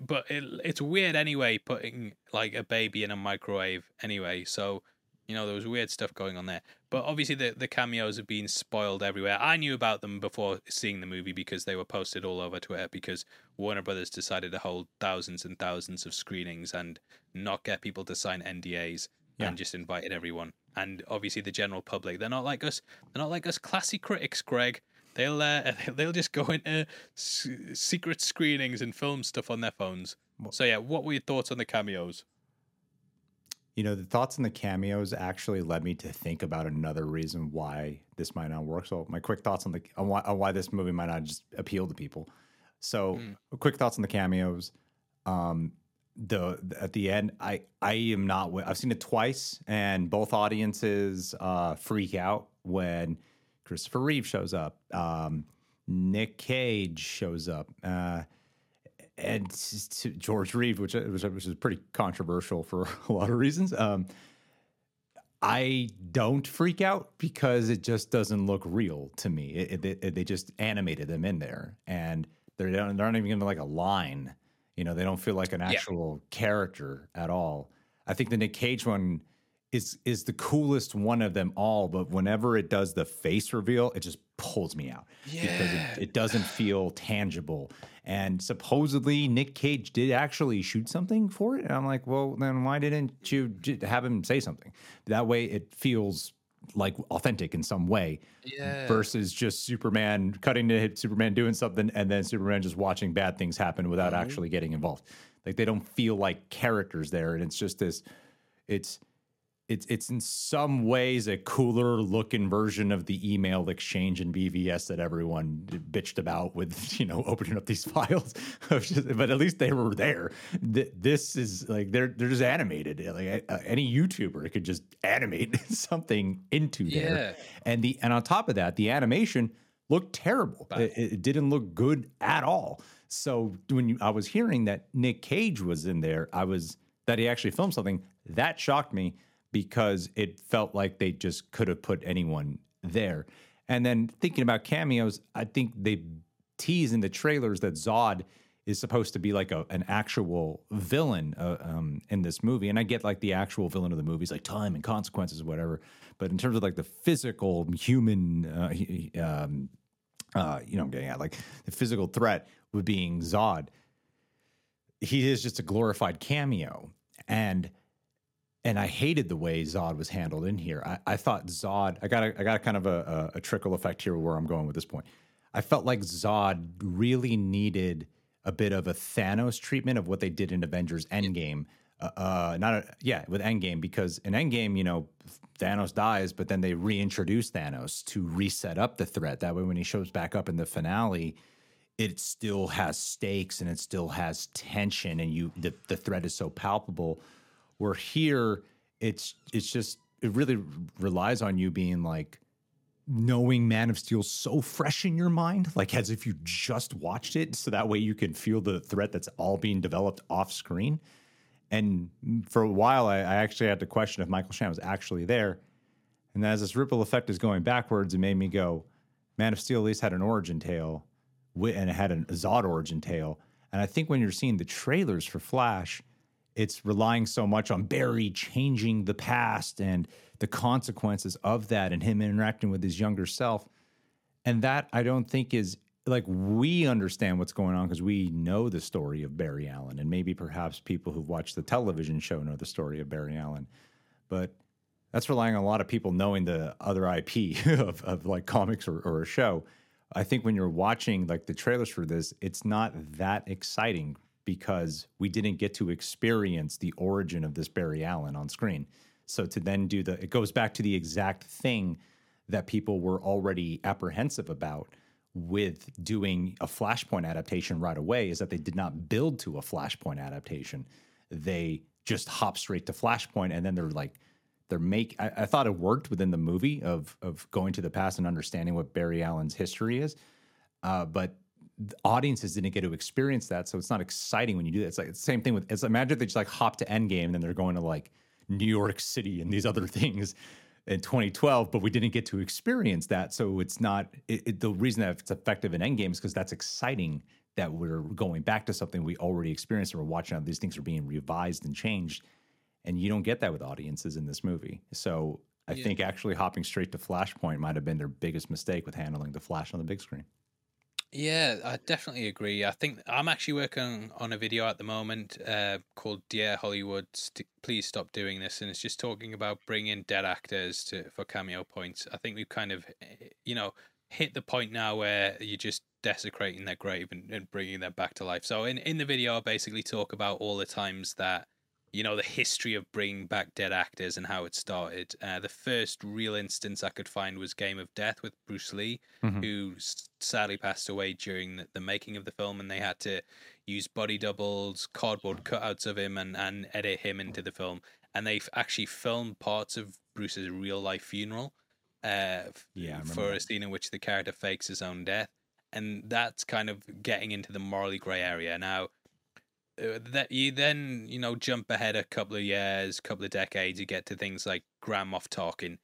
but it, it's weird anyway, putting like a baby in a microwave anyway. So you know there was weird stuff going on there. But obviously the the cameos have been spoiled everywhere. I knew about them before seeing the movie because they were posted all over Twitter because Warner Brothers decided to hold thousands and thousands of screenings and not get people to sign NDAs Yeah. and just invited everyone. And obviously the general public, they're not like us. They're not like us classy critics, Greg. They'll uh, they'll just go into s- secret screenings and film stuff on their phones. Well- So yeah, what were your thoughts on the cameos? You know, the thoughts on the cameos actually led me to think about another reason why this might not work. So, my quick thoughts on the on why, on why this movie might not just appeal to people. So, Mm. quick thoughts on the cameos. Um, the at the end, I I am not. I've seen it twice, and both audiences uh, freak out when Christopher Reeve shows up. Um, Nick Cage shows up. Uh, and George Reeve, which which, which is pretty controversial for a lot of reasons. Um, I don't freak out because it just doesn't look real to me. It, it, it, they just animated them in there, and they're they're not even gonna like a line. You know, they don't feel like an actual yeah. character at all. I think the Nick Cage one is is the coolest one of them all, but whenever it does the face reveal, it just pulls me out yeah. because it, it, doesn't feel tangible. And supposedly Nick Cage did actually shoot something for it, and I'm like, well, then why didn't you have him say something? That way, it feels like authentic in some way yeah. versus just Superman cutting to hit Superman doing something and then Superman just watching bad things happen without mm-hmm. actually getting involved. Like they don't feel like characters there, and it's just this. It's it's it's in some ways a cooler looking version of the email exchange in BVS that everyone bitched about with you know opening up these files. but at least they were there. This is like they're they're just animated. Like any YouTuber could just animate something into yeah. there. And the and on top of that, the animation looked terrible. It, it, didn't look good at all. So when you, I was hearing that Nick Cage was in there, I was that he actually filmed something that shocked me because it felt like they just could have put anyone there. And then thinking about cameos, I think they tease in the trailers that Zod is supposed to be like a, an actual villain uh, um, in this movie. And I get like the actual villain of the movies, like time and consequences, whatever. But in terms of like the physical human, uh, um, uh, you know, I'm getting at like the physical threat with being Zod, he is just a glorified cameo. And and I hated the way Zod was handled in here. I, I thought Zod. I got a, I got a kind of a, a, a, trickle effect here where I'm going with this point. I felt like Zod really needed a bit of a Thanos treatment of what they did in Avengers Endgame. Uh, uh, not a, yeah, with Endgame because in Endgame, you know, Thanos dies, but then they reintroduce Thanos to reset up the threat. That way, when he shows back up in the finale, it still has stakes and it still has tension, and you the the threat is so palpable where here, it's it's just it really relies on you being like knowing Man of Steel so fresh in your mind, like as if you just watched it, so that way you can feel the threat that's all being developed off screen. And for a while, I, I actually had to question if Michael Shannon was actually there. And as this ripple effect is going backwards, it made me go, Man of Steel at least had an origin tale, and it had a Zod origin tale. And I think when you're seeing the trailers for Flash, it's relying so much on Barry changing the past and the consequences of that and him interacting with his younger self. And that I don't think is like we understand what's going on because we know the story of Barry Allen. And maybe perhaps people who've watched the television show know the story of Barry Allen. But that's relying on a lot of people knowing the other IP of, of like comics or, or a show. I think when you're watching like the trailers for this, it's not that exciting because we didn't get to experience the origin of this Barry Allen on screen. So to then do the, it goes back to the exact thing that people were already apprehensive about with doing a Flashpoint adaptation right away is that they did not build to a Flashpoint adaptation. They just hop straight to Flashpoint and then they're like, they're make I, I, thought it worked within the movie of of going to the past and understanding what Barry Allen's history is. Uh, but audiences didn't get to experience that, so it's not exciting when you do that. It's like the same thing with. It's imagine they just like hop to Endgame and then they're going to like New York City and these other things in 2012, but we didn't get to experience that. So it's not it, it, the reason that it's effective in Endgame is because that's exciting that we're going back to something we already experienced and we're watching how these things are being revised and changed. And you don't get that with audiences in this movie. So I yeah. think actually hopping straight to Flashpoint might have been their biggest mistake with handling the Flash on the big screen. Yeah, I definitely agree. I think I'm actually working on a video at the moment uh, called "Dear Hollywood, St- Please Stop Doing This," and it's just talking about bringing dead actors to for cameo points. I think we've kind of, eh, you know, hit the point now where you're just desecrating their grave and, and bringing them back to life. So in in the video, I basically talk about all the times that you know the history of bringing back dead actors and how it started. Uh, the first real instance I could find was Game of Death with Bruce Lee, mm-hmm. who sadly passed away during the, the, making of the film, and they had to use body doubles, cardboard cutouts of him, and and edit him into the film. And they've actually filmed parts of Bruce's real life funeral. Uh, yeah, for a scene in which the character fakes his own death, and that's kind of getting into the morally grey area now that you then you know jump ahead a couple of years, couple of decades, you get to things like Grand Moff Tarkin,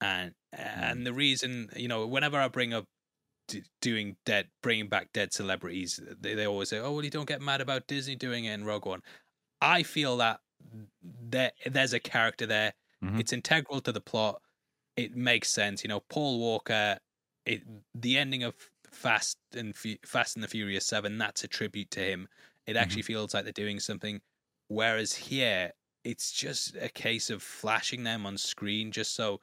and and the reason you know whenever I bring up d- doing dead, bringing back dead celebrities, they, they always say, "Oh, well, you don't get mad about Disney doing it in Rogue One." I feel that there there's a character there. Mhm. It's integral to the plot. It makes sense. You know, Paul Walker. It the ending of Fast and Fast and the Furious Seven. That's a tribute to him. It actually mm-hmm. feels like they're doing something. Whereas here, it's just a case of flashing them on screen, just so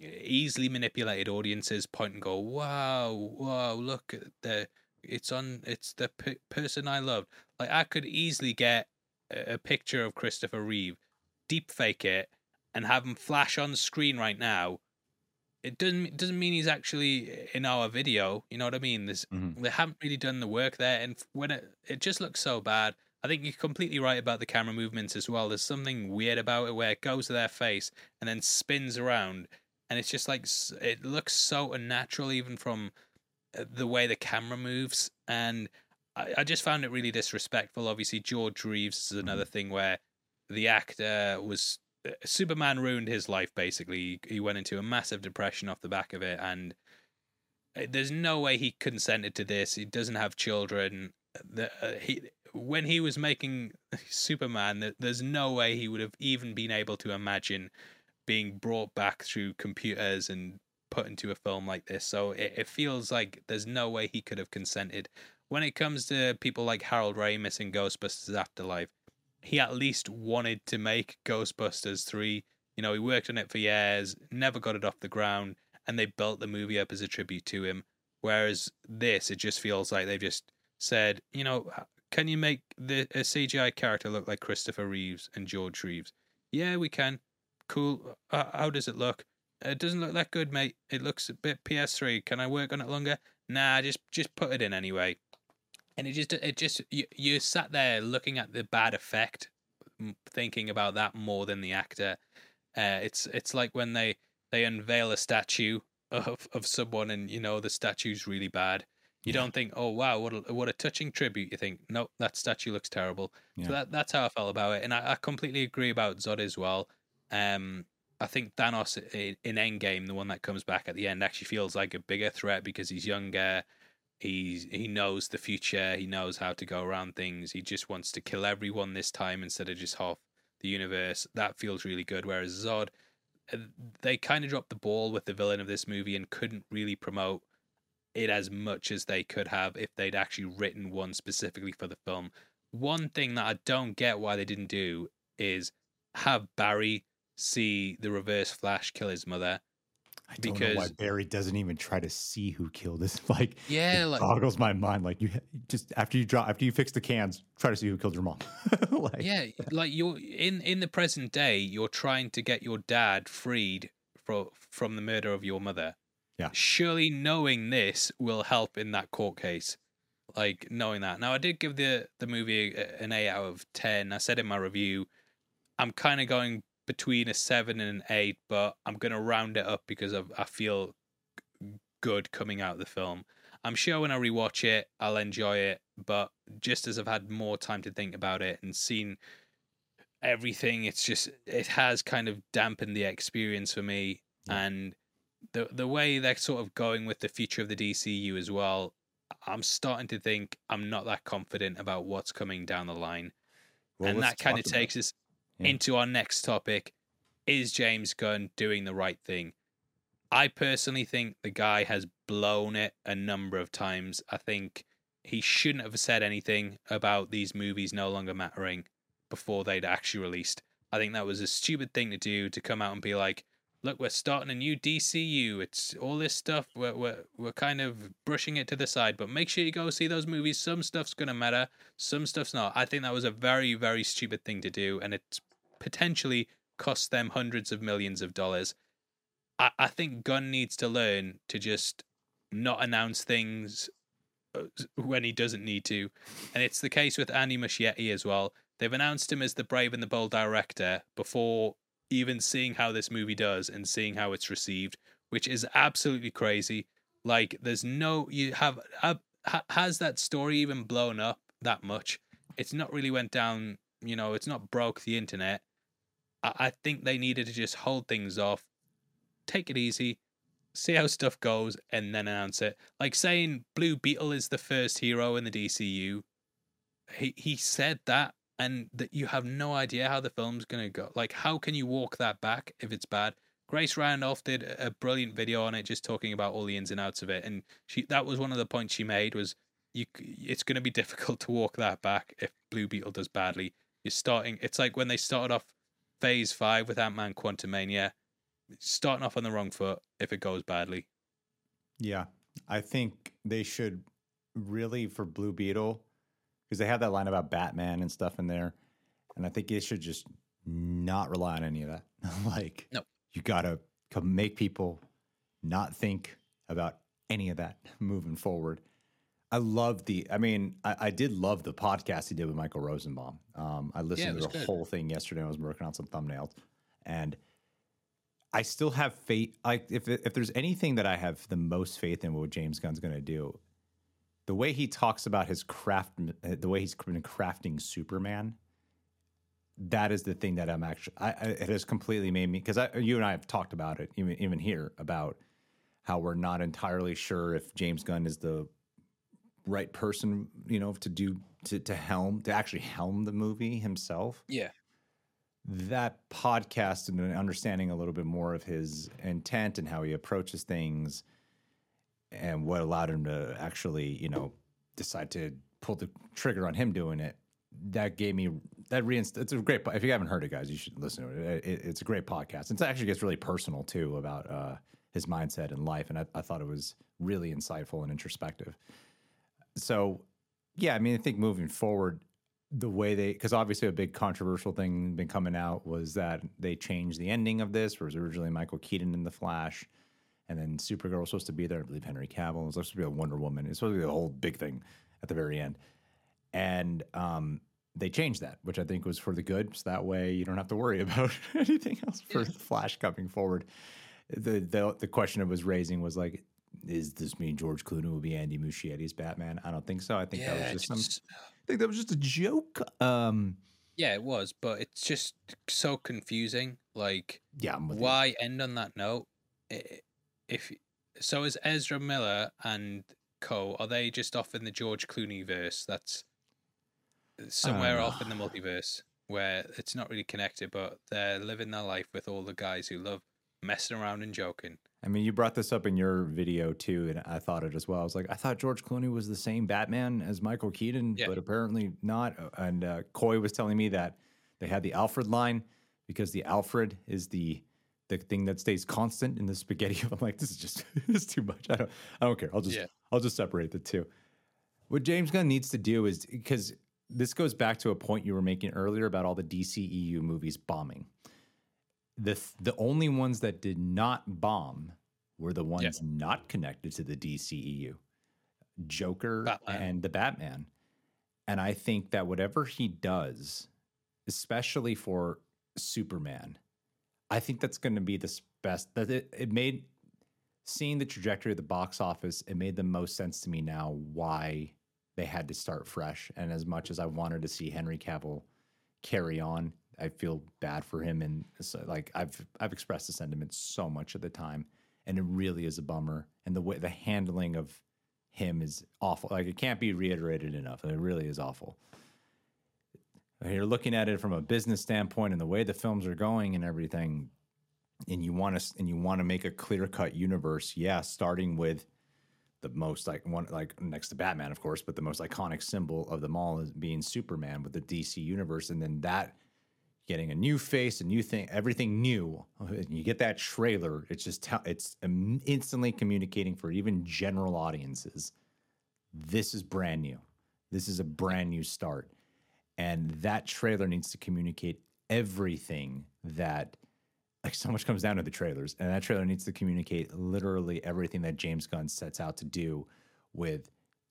easily manipulated audiences point and go, "Wow, wow! Look at the it's on it's the pe- person I loved." Like I could easily get a, a picture of Christopher Reeve, deep fake it, and have him flash on screen right now. It doesn't doesn't mean he's actually in our video. You know what I mean? There's Mhm. they haven't really done the work there, and when it it just looks so bad. I think you're completely right about the camera movements as well. There's something weird about it where it goes to their face and then spins around, and it's just like it looks so unnatural, even from uh, the way the camera moves. And I, I just found it really disrespectful. Obviously, George Reeves is another thing where the actor was Superman ruined his life. Basically, he went into a massive depression off the back of it, and uh, there's no way he consented to this. He doesn't have children. The, uh, he when he was making Superman, there's no way he would have even been able to imagine being brought back through computers and put into a film like this. So it, it feels like there's no way he could have consented. When it comes to people like Harold Ramis in Ghostbusters Afterlife, he at least wanted to make Ghostbusters 3. You know, he worked on it for years, never got it off the ground, and they built the movie up as a tribute to him. Whereas this, it just feels like they've just said, you know, can you make the a CGI character look like Christopher Reeves and George Reeves? Yeah, we can. Cool. Uh, how does it look? It doesn't look that good, mate. It looks a bit PS3. Can I work on it longer? Nah, just just put it in anyway. And it just it just you you sat there looking at the bad effect, thinking about that more than the actor. Uh, it's it's like when they they unveil a statue of of someone and you know the statue's really bad. You Yeah. don't think, oh wow, what a, what a touching tribute. You think, no, that statue looks terrible. Yeah. So that that's how I felt about it, and I, I completely agree about Zod as well. Um, I think Thanos in Endgame, the one that comes back at the end, actually feels like a bigger threat because he's younger. He's he knows the future. He knows how to go around things. He just wants to kill everyone this time instead of just half the universe. That feels really good. Whereas Zod, uh, they kind of dropped the ball with the villain of this movie and couldn't really promote it as much as they could have if they'd actually written one specifically for the film. One thing that I don't get why they didn't do is have Barry see the reverse flash kill his mother. I don't know why Barry doesn't even try to see who killed this. Like, Yeah, it like boggles my mind. Like, you just after you drop, after you fix the cans, try to see who killed your mom. like, yeah, like you're in in the present day, you're trying to get your dad freed from from the murder of your mother. Yeah. Surely knowing this will help in that court case. Like knowing that. Now I did give the the movie an 8 out of 10. I said in my review I'm kind of going between a 7 and an 8, but I'm going to round it up because of, I feel good coming out of the film. I'm sure when I rewatch it, I'll enjoy it, but just as I've had more time to think about it and seen everything, it's just it has kind of dampened the experience for me. Yeah. And the the way they're sort of going with the future of the DCU as well, I'm starting to think I'm not that confident about what's coming down the line. well, and that kind of takes us Yeah. into our next topic. Is James Gunn doing the right thing? I personally think the guy has blown it a number of times. I think he shouldn't have said anything about these movies no longer mattering before they'd actually released. I think that was a stupid thing to do to come out and be like, look, we're starting a new DCU. It's all this stuff. We're, we're, we're kind of brushing it to the side, but make sure you go see those movies. Some stuff's going to matter, some stuff's not. I think that was a very, very stupid thing to do, and it's potentially cost them hundreds of millions of dollars. I, I think Gunn needs to learn to just not announce things uh, when he doesn't need to. And it's the case with Andy Muschietti as well. They've announced him as the Brave and the Bold director before even seeing how this movie does and seeing how it's received, which is absolutely crazy. Like, there's no, you have, have has that story even blown up that much? it's not really went down. You know, it's not broke the internet. I, I think they needed to just hold things off, take it easy, see how stuff goes, and then announce it. Like saying Blue Beetle is the first hero in the DCU. He he said that, and that you have no idea how the film's gonna go. Like, how can you walk that back if it's bad? Grace Randolph did a brilliant video on it, just talking about all the ins and outs of it, and she that was one of the points she made was you. It's going to be difficult to walk that back if Blue Beetle does badly. You're starting. It's like when they started off Phase Five with Ant Man Quantumania, starting off on the wrong foot if it goes badly. Yeah, I think they should really for Blue Beetle because they have that line about Batman and stuff in there, and I think they should just not rely on any of that. like, no you got to make people not think about any of that moving forward. I love the. I mean, I, I, did love the podcast he did with Michael Rosenbaum. Um, I listened yeah, to the good. whole thing yesterday. I was working on some thumbnails, and I still have faith. Like, if if there's anything that I have the most faith in, what James Gunn's going to do, the way he talks about his craft, the way he's been crafting Superman, that is the thing that I'm actually. I, it has completely made me because you and I have talked about it even even here about how we're not entirely sure if James Gunn is the right person, you know, to do to to helm to actually helm the movie himself. Yeah. That podcast and understanding a little bit more of his intent and how he approaches things and what allowed him to actually, you know, decide to pull the trigger on him doing it that gave me that reinst. It's a great. If you haven't heard it, guys, you should listen to it. it it's a great podcast. It actually gets really personal too about uh, his mindset and life, and I, I, thought it was really insightful and introspective. So, yeah, I mean, I think moving forward, the way they because obviously a big controversial thing been coming out was that they changed the ending of this. Where it was originally Michael Keaton in the Flash. And then Supergirl was supposed to be there. I believe Henry Cavill was supposed to be a Wonder Woman. It's supposed to be a whole big thing at the very end and um, they changed that, which I think was for the good. So that way you don't have to worry about anything else for. Flash coming forward. The, the the question it was raising was like, is this mean George Clooney will be Andy Muschietti's Batman? I don't think so. I think yeah, that was just, just some. I think that was just a joke. Um, yeah, it was, but it's just so confusing. Like, yeah, why you. end on that note? If so, is Ezra Miller and Co. Are they just off in the George Clooney verse? That's somewhere off in the multiverse where it's not really connected, but they're living their life with all the guys who love messing around and joking. I mean, you brought this up in your video too, and I thought it as well. I was like, I thought George Clooney was the same Batman as Michael Keaton, yeah. but apparently not. And uh, Coy was telling me that they had the Alfred line because the Alfred is the the thing that stays constant in the spaghetti. I'm like, this is just this is too much. I don't I don't care. I'll just yeah. I'll just separate the two. What James Gunn needs to do is because this goes back to a point you were making earlier about all the DCEU movies bombing. The the only ones that did not bomb were the ones yeah. not connected to the DCEU. Joker Batman. and the Batman. And I think that whatever he does, especially for Superman, I think that's going to be the best. That it, it made seeing the trajectory of the box office, it made the most sense to me now why they had to start fresh. And as much as I wanted to see Henry Cavill carry on, I feel bad for him. And so, like I've I've expressed the sentiment so much of the time, and it really is a bummer. And the way the handling of him is awful. Like it can't be reiterated enough. It really is awful. You're looking at it from a business standpoint and the way the films are going and everything, and you want to and you want to make a clear cut universe. Yeah, starting with the most like one like next to Batman, of course, but the most iconic symbol of them all is being Superman with the DC universe, and then that getting a new face, a new thing, everything new. You get that trailer, it's just t- it's instantly communicating for even general audiences. This is brand new. This is a brand new start, and that trailer needs to communicate everything that like so much comes down to the trailers, and that trailer needs to communicate literally everything that James Gunn sets out to do with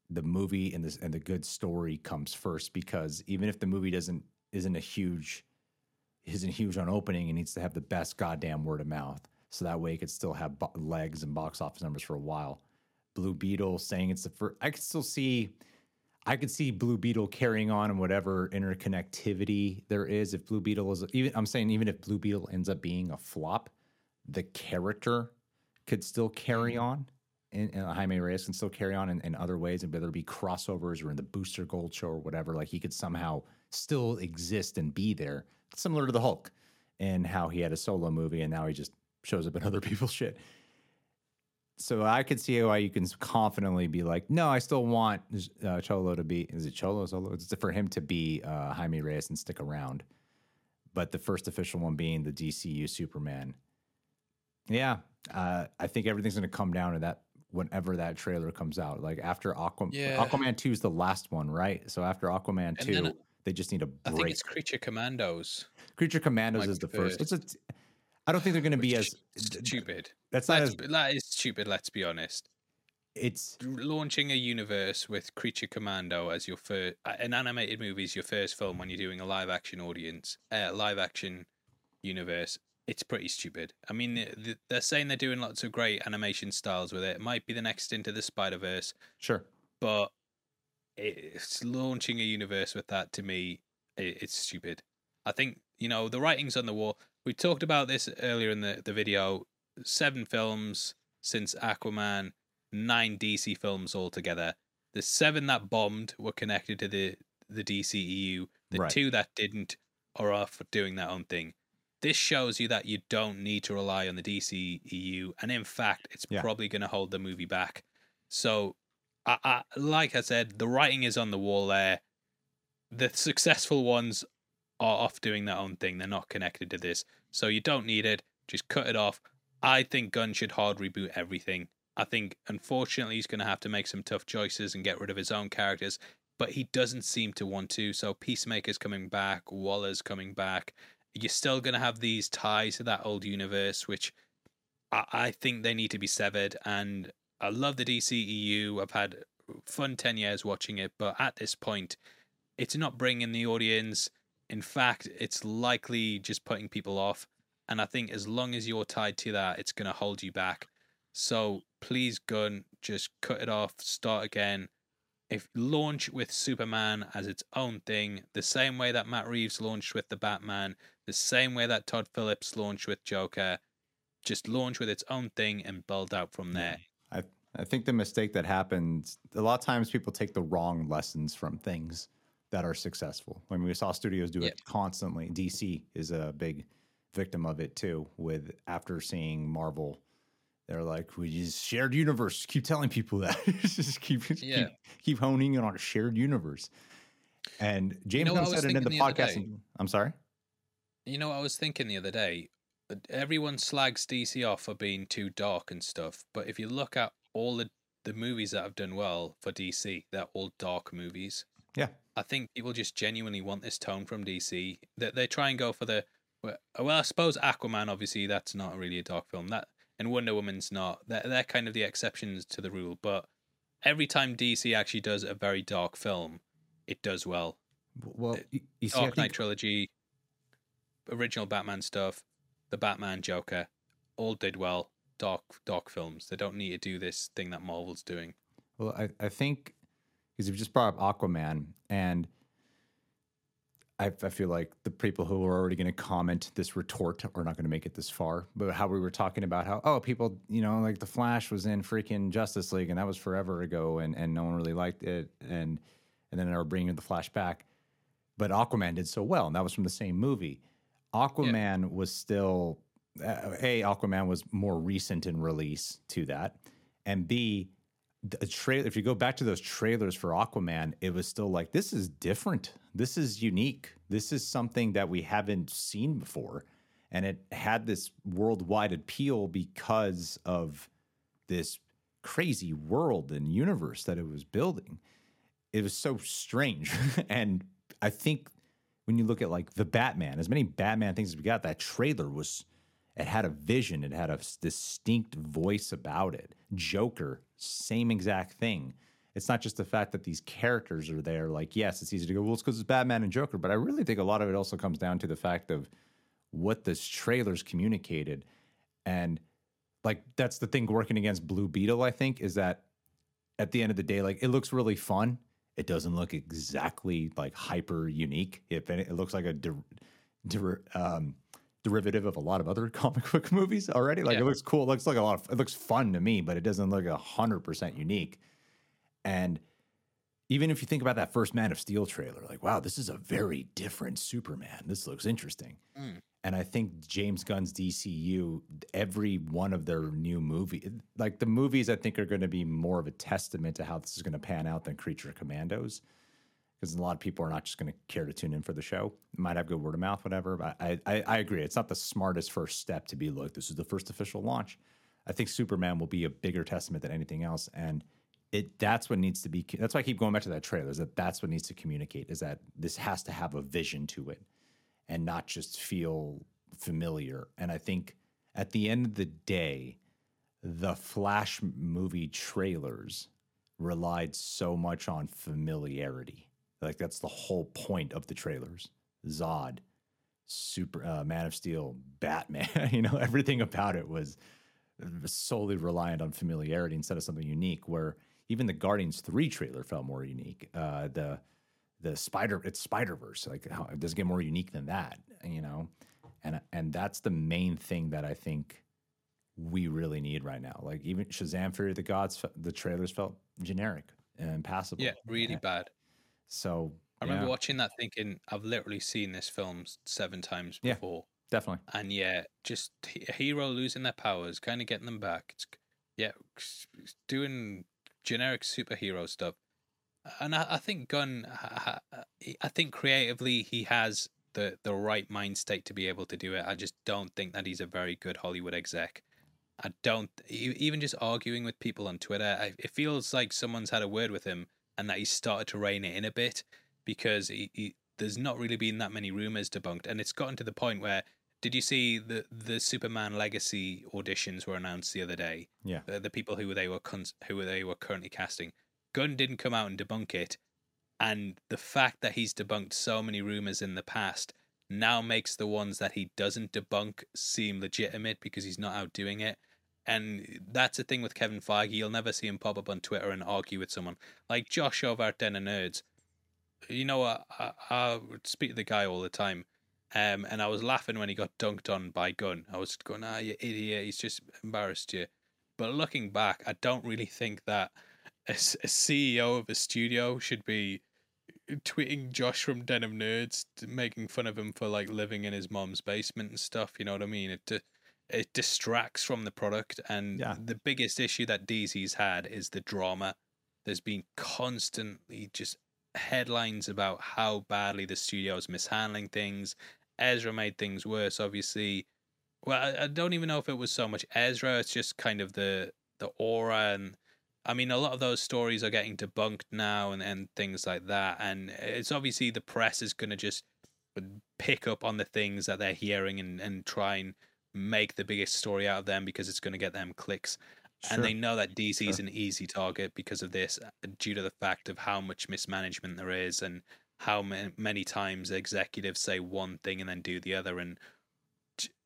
the movie and this and the good story comes first because even if the movie doesn't isn't a huge isn't huge on opening, it needs to have the best goddamn word of mouth so that way it could still have bo- legs and box office numbers for a while. Blue Beetle saying it's the first. I could still see. I could see Blue Beetle carrying on and whatever interconnectivity there is. If Blue Beetle is even, I'm saying even if Blue Beetle ends up being a flop, the character could still carry Mm-hmm. on. And, and Jaime Reyes can still carry on in, in other ways, and whether it be crossovers or in the Booster Gold show or whatever, like he could somehow still exist and be there, similar to the Hulk, and how he had a solo movie and now he just shows up in other people's shit so I could see why you can confidently be like, no, I still want uh, Xolo to be. Is it Xolo? Solo? It's for him to be uh, Jaime Reyes and stick around. But the first official one being the DCU Superman. Yeah, uh, I think everything's going to come down to that whenever that trailer comes out. Like after Aquaman, Yeah. Aquaman two is the last one, right? So after Aquaman And two, they just need a break. I think it's Creature Commandos. Creature Commandos might is the first. first. It's a. I don't think they're going to be as stupid. That's not That's, as. that is stupid. Let's be honest. It's Launching a universe with Creature Commando as your first, an animated movie is your first film when you're doing a live action audience, uh, live action universe. It's pretty stupid. I mean, th- th- they're saying they're doing lots of great animation styles with it. It might be the next into the Spider Verse, sure. but it's launching a universe with that to me it's stupid. I think you know the writing's on the wall. We talked about this earlier in the, the video. Seven films since aquaman nine dc films altogether. The seven that bombed were connected to the the dceu the Right. two that didn't are off doing their own thing. This shows you that you don't need to rely on the dceu and in fact it's Yeah. probably going to hold the movie back. So I, I, like I said, the writing is on the wall there. The successful ones are off doing their own thing. They're not connected to this. So you don't need it. Just cut it off. I think Gunn should hard reboot everything. I think, unfortunately, he's going to have to make some tough choices and get rid of his own characters, but he doesn't seem to want to. So Peacemaker's coming back, Waller's coming back. You're still going to have these ties to that old universe, which I, I think they need to be severed. And I love the DCEU. I've had fun 10 years watching it, but at this point, it's not bringing the audience. In fact, it's likely just putting people off. And I think as long as you're tied to that, it's going to hold you back. So please, Gunn, just cut it off, start again. If launch with Superman as its own thing, the same way that Matt Reeves launched with the Batman, the same way that Todd Phillips launched with Joker, just launch with its own thing and build out from there. I think the mistake that happens a lot of times people take the wrong lessons from things that are successful. I mean, we saw studios do Yep. it constantly. DC is a big victim of it too. With after seeing Marvel, they're like, we just shared universe. Keep telling people that. just keep Yeah. keep keep honing in on a shared universe. And James know I was said it in the the podcast. and- I'm sorry. You know I was thinking the other day? Everyone slags DC off for being too dark and stuff, but if you look at all the, the movies that have done well for DC, they're all dark movies. Yeah. I think people just genuinely want this tone from DC. That they try and go for the well, I suppose Aquaman, obviously, that's not really a dark film. That and Wonder Woman's not. They're, they're kind of the exceptions to the rule. But every time DC actually does a very dark film, it does well. Well, you, you see, Dark Knight think, trilogy, original Batman stuff, the Batman Joker, all did well. Dark dark films. They don't need to do this thing that Marvel's doing. Well, I, I think because you've just brought up Aquaman, and I, I feel like the people who are already going to comment this retort are not going to make it this far. But how we were talking about how oh people you know like the Flash was in freaking Justice League and that was forever ago and and no one really liked it and and then they were bringing the Flash back, but Aquaman did so well and that was from the same movie. Aquaman was still Uh, a Aquaman was more recent in release to that, and b the trailer if you go back to those trailers for aquaman it was still like this is different. This is unique. This is something that we haven't seen before. And it had this worldwide appeal because of this crazy world and universe that it was building. It was so strange. And i think when you look at like the batman as many batman things as we got that trailer was it had a vision. It had a distinct voice about it. Joker same exact thing. It's not just the fact that these characters are there like yes it's easy to go well it's because it's batman and joker but i really think a lot of it also comes down to the fact of what this trailer's communicated. And like that's the thing working against blue beetle i think is that at the end of the day like it looks really fun. It doesn't look exactly like hyper unique. If it, it looks like a der, der, um, derivative of a lot of other comic book movies already. Like Yeah. it looks cool. It looks like a lot of it looks fun to me, but it doesn't look a hundred percent unique. And even if you think about that first Man of Steel trailer, like, wow, this is a very different Superman. This looks interesting. Mm. And I think James Gunn's DCU, every one of their new movie, like the movies, I think are going to be more of a testament to how this is going to pan out than Creature Commandos. Because a lot of people are not just going to care to tune in for the show. It might have good word of mouth, whatever. But I, I, I agree. It's not the smartest first step to be like, this is the first official launch. I think Superman will be a bigger testament than anything else. And it that's what needs to be that's why I keep going back to that trailer is that that's what needs to communicate is that this has to have a vision to it and not just feel familiar and I think at the end of the day the flash movie trailers relied so much on familiarity like that's the whole point of the trailers Zod super uh, Man of Steel Batman you know everything about it was solely reliant on familiarity instead of something unique where even the Guardians 3 trailer felt more unique. Uh, the the Spider it's Spider Verse like how it doesn't get more unique than that, you know, and and that's the main thing that I think we really need right now. Like even Shazam: Fury of the Gods, the trailers felt generic and passable. Yeah, really bad. So I remember yeah, watching that thinking, I've literally seen this film seven times Yeah. before. definitely. And yeah, just a hero losing their powers, kind of getting them back. It's, yeah, s- s- doing generic superhero stuff. And I, I think Gunn, I think creatively he has the, the right mind state to be able to do it. I just don't think that he's a very good Hollywood exec. I don't, even just arguing with people on Twitter, I, it feels like someone's had a word with him and that he's started to rein it in a bit because he, he, there's not really been that many rumors debunked. And it's gotten to the point where did you see the the Superman Legacy auditions were announced the other day? Yeah. The, the people who they were cons- who they were currently casting. Gunn didn't come out and debunk it, and the fact that he's debunked so many rumors in the past now makes the ones that he doesn't debunk seem legitimate because he's not out doing it. And that's the thing with Kevin Feige. You'll never see him pop up on Twitter and argue with someone like Josh over at Den of Nerds. You know, I, I, I speak to the guy all the time. Um, and I was laughing when he got dunked on by Gunn. I was going, ah, you idiot. He's just embarrassed you. But looking back, I don't really think that a, a CEO of a studio should be tweeting Josh from Den of Nerds, making fun of him for like living in his mom's basement and stuff. You know what I mean? It di- it distracts from the product, and Yeah. the biggest issue that DC's had is the drama. There's been constantly just headlines about how badly the studio's mishandling things. Ezra made things worse, obviously. Well, I, I don't even know if it was so much Ezra. It's just kind of the the aura and I mean, a lot of those stories are getting debunked now and, and things like that. And it's obviously the press is going to just pick up on the things that they're hearing and, and try and make the biggest story out of them because it's going to get them clicks. And they know that DC is Sure. an easy target because of this, uh, due to the fact of how much mismanagement there is and how many times executives say one thing and then do the other. And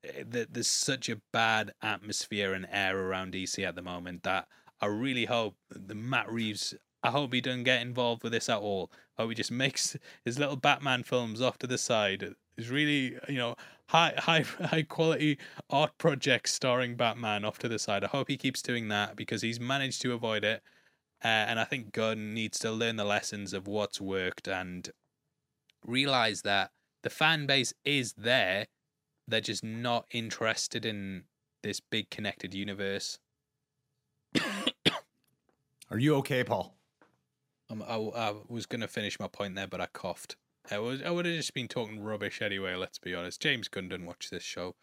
eh, th- there's such a bad atmosphere and air around DC at the moment that I really hope the Matt Reeves. I hope he doesn't get involved with this at all. I hope he just makes his little Batman films off to the side. It's really, you know, high, high, high quality art projects starring Batman off to the side. I hope he keeps doing that because he's managed to avoid it. Uh, and I think Gunn needs to learn the lessons of what's worked and realize that the fan base is there. They're just not interested in this big connected universe. Are you okay, Paul? Um, I, I was going to finish my point there, but I coughed. I was I would have just been talking rubbish anyway. Let's be honest. James Gunn didn't watch this show,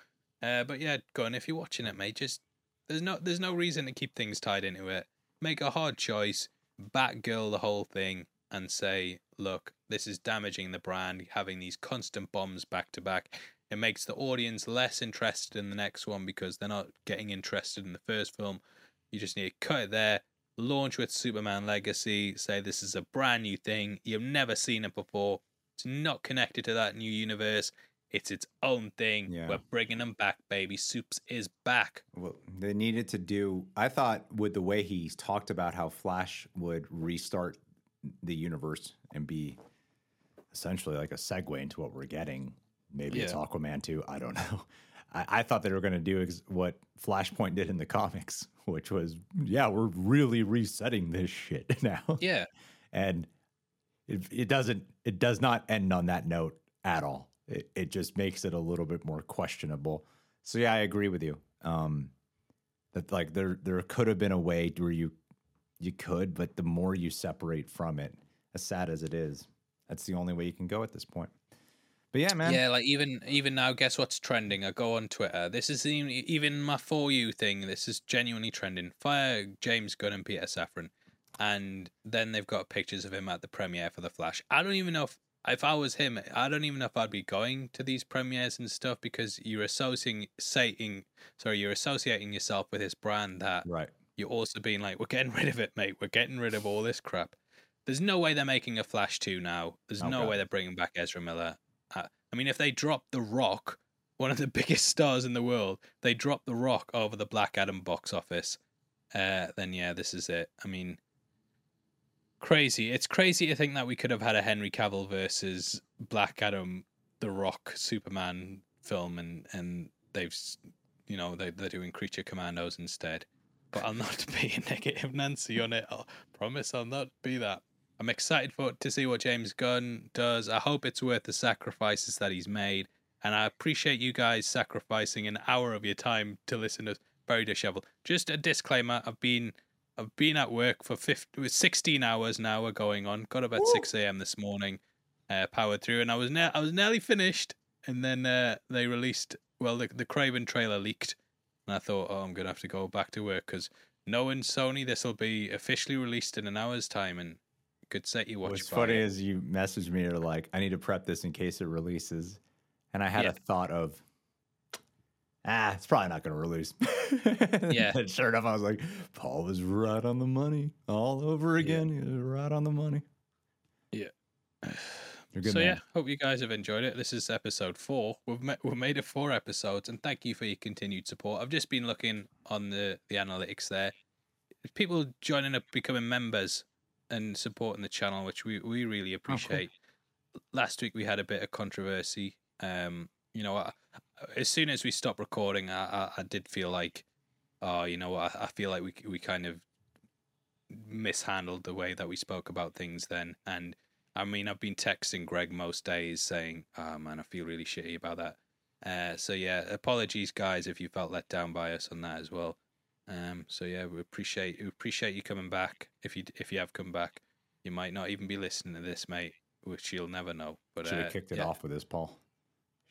uh, but yeah, Gunn, if you're watching it, mate, just there's no there's no reason to keep things tied into it. Make a hard choice, Batgirl the whole thing, and say, look, this is damaging the brand. Having these constant bombs back to back, it makes the audience less interested in the next one because they're not getting interested in the first film. You just need to cut it there launch with Superman Legacy, say this is a brand new thing, you've never seen it before, it's not connected to that new universe, it's its own thing. Yeah. We're bringing them back, baby. Soups is back. Well, they needed to do. I thought with the way he talked about how Flash would restart the universe and be essentially like a segue into what we're getting. Maybe it's Aquaman too. I don't know. I, I thought they were going to do ex- what Flashpoint did in the comics, which was, yeah, we're really resetting this shit now. Yeah. and it, it doesn't it does not end on that note at all it, it just makes it a little bit more questionable so yeah i agree with you um that like there there could have been a way where you you could but the more you separate from it as sad as it is that's the only way you can go at this point but yeah man Yeah, like even even now, guess what's trending? I go on Twitter. This is even even my for you thing. This is genuinely trending. Fire James Gunn and Peter Safran, and then they've got pictures of him at the premiere for the Flash. I don't even know if if I was him, I don't even know if I'd be going to these premieres and stuff because you're associating, saying, sorry, you're associating yourself with his brand that right you're also being like, we're getting rid of it, mate. We're getting rid of all this crap. There's no way they're making a Flash 2 now. There's no way they're bringing back Ezra Miller. Uh, I mean, if they drop The Rock, one of the biggest stars in the world, they drop The Rock over the Black Adam box office, uh, then yeah, this is it. I mean, crazy. It's crazy to think that we could have had a Henry Cavill versus Black Adam, The Rock, Superman film, and and they've, you know, they they're doing Creature Commandos instead. But I'll not be a negative Nancy on it. I promise I'll not be that. I'm excited for to see what James Gunn does. I hope it's worth the sacrifices that he's made, and I appreciate you guys sacrificing an hour of your time to listen to Very Disheveled. Just a disclaimer: I've been I've been at work for 50, 16 hours now. We're going on. Got up at six a.m. this morning, uh, powered through, and I was ne- I was nearly finished, and then uh, they released. Well, the the Kraven trailer leaked, and I thought, oh, I'm gonna have to go back to work because knowing Sony, this will be officially released in an hour's time, and could set you watch. What's funny it. is you messaged me, you're like, I need to prep this in case it releases. And I had Yeah. a thought of, ah, it's probably not going to release. Yeah. and sure enough, I was like, Paul was right on the money all over Yeah. again. He was right on the money. Yeah. You're good so man. yeah, hope you guys have enjoyed it. This is episode four. We've ma- we've made it four episodes, and thank you for your continued support. I've just been looking on the the analytics there. People joining up, becoming members, and supporting the channel, which we we really appreciate. Last week we had a bit of controversy. Um, you know, I, as soon as we stopped recording, I, I I did feel like, oh, you know, I, I feel like we we kind of mishandled the way that we spoke about things then, and I mean, I've been texting Greg most days saying, "Oh man, I feel really shitty about that." Uh, so yeah, apologies, guys, if you felt let down by us on that as well. Um, so yeah, we appreciate we appreciate you coming back. If you if you have come back, you might not even be listening to this, mate, which you'll never know. But Should have uh, kicked it yeah, off with this, Paul.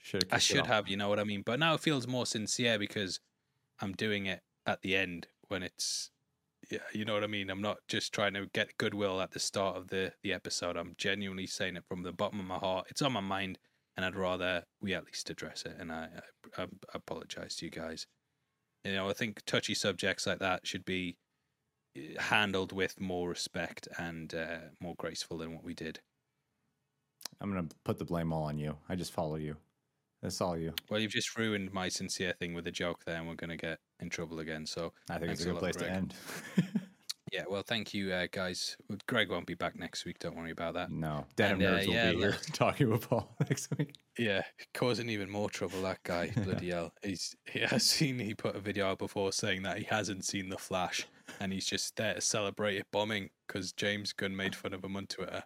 Should I should have, you know what I mean. But now it feels more sincere because I'm doing it at the end when it's, yeah, you know what I mean. I'm not just trying to get goodwill at the start of the the episode. I'm genuinely saying it from the bottom of my heart. It's on my mind, and I'd rather we at least address it. And I, I, I apologize to you guys. You know, I think touchy subjects like that should be uh, handled with more respect and uh, more graceful than what we did. I'm going to put the blame all on you. I just follow you. That's all you. Well, you've just ruined my sincere thing with a joke there, and we're going to get in trouble again. So, I think it's a a good lot, place to end. yeah, well, thank you, uh, guys. Greg won't be back next week. Don't worry about that. no, Denim And, uh, will yeah, be here talking with Paul next week. Yeah, causing even more trouble. That guy, bloody hell. He's he has seen. He put a video out before saying that he hasn't seen the Flash, and he's just there to celebrate it bombing because James Gunn made fun of him on Twitter.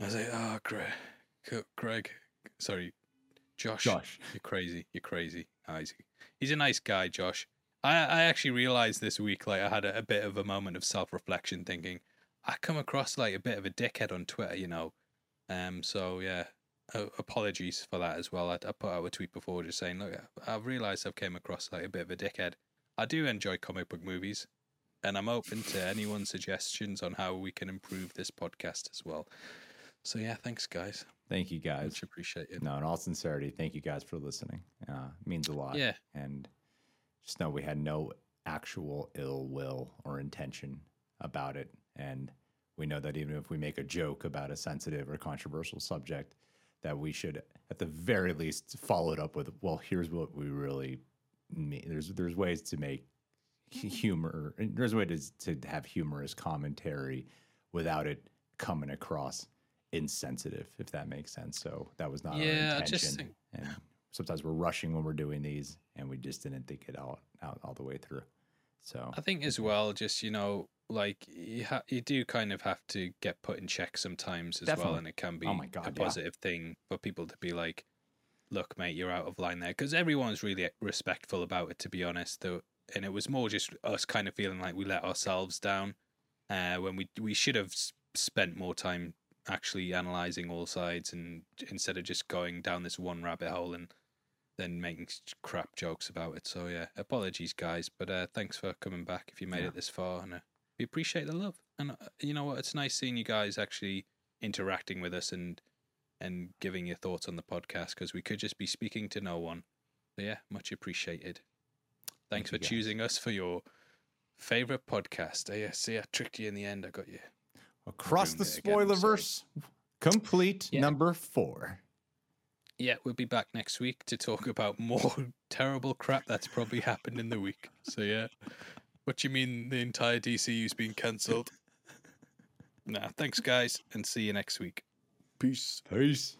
I was like, oh, Greg, Greg, sorry, Josh, Josh. you're crazy. You're crazy. No, he's, he's a nice guy, Josh. I I actually realized this week, like I had a, a bit of a moment of self reflection, thinking I come across like a bit of a dickhead on Twitter, you know. Um. So yeah, uh, apologies for that as well. I, I put out a tweet before just saying, look, I've realized I've came across like a bit of a dickhead. I do enjoy comic book movies, and I'm open to anyone's suggestions on how we can improve this podcast as well. So yeah, thanks guys. Thank you guys. Much appreciated. No, in all sincerity, thank you guys for listening. Uh, it means a lot. Yeah. And just know we had no actual ill will or intention about it. And we know that even if we make a joke about a sensitive or controversial subject, that we should, at the very least, follow it up with, well, here's what we really mean. There's there's ways to make humor. There's a way to to have humorous commentary without it coming across insensitive, if that makes sense. So that was not Yeah, our intention. just think- and sometimes we're rushing when we're doing these, and we just didn't think it out out all the way through. So I think as well, just you know, like you ha- you do kind of have to get put in check sometimes as well, and it can be Oh my a God, yeah. positive thing for people to be like, "Look, mate, you're out of line there," because everyone's really respectful about it, to be honest. Though, and it was more just us kind of feeling like we let ourselves down uh, when we we should have spent more time actually analyzing all sides and instead of just going down this one rabbit hole and then making crap jokes about it. So yeah, apologies, guys, but uh, thanks for coming back. If you made Yeah. it this far, and uh, we appreciate the love. And uh, you know what? It's nice seeing you guys actually interacting with us and and giving your thoughts on the podcast because we could just be speaking to no one. So yeah, much appreciated. Thanks Thank for choosing us for your favorite podcast. Uh, yeah, see, I tricked you in the end. I got you. Across the ruined it again, spoilerverse, complete Yeah. number four. Yeah, we'll be back next week to talk about more terrible crap that's probably happened in the week. So yeah. What do you mean the entire DCU's been cancelled? nah, thanks guys, and see you next week. Peace. Peace.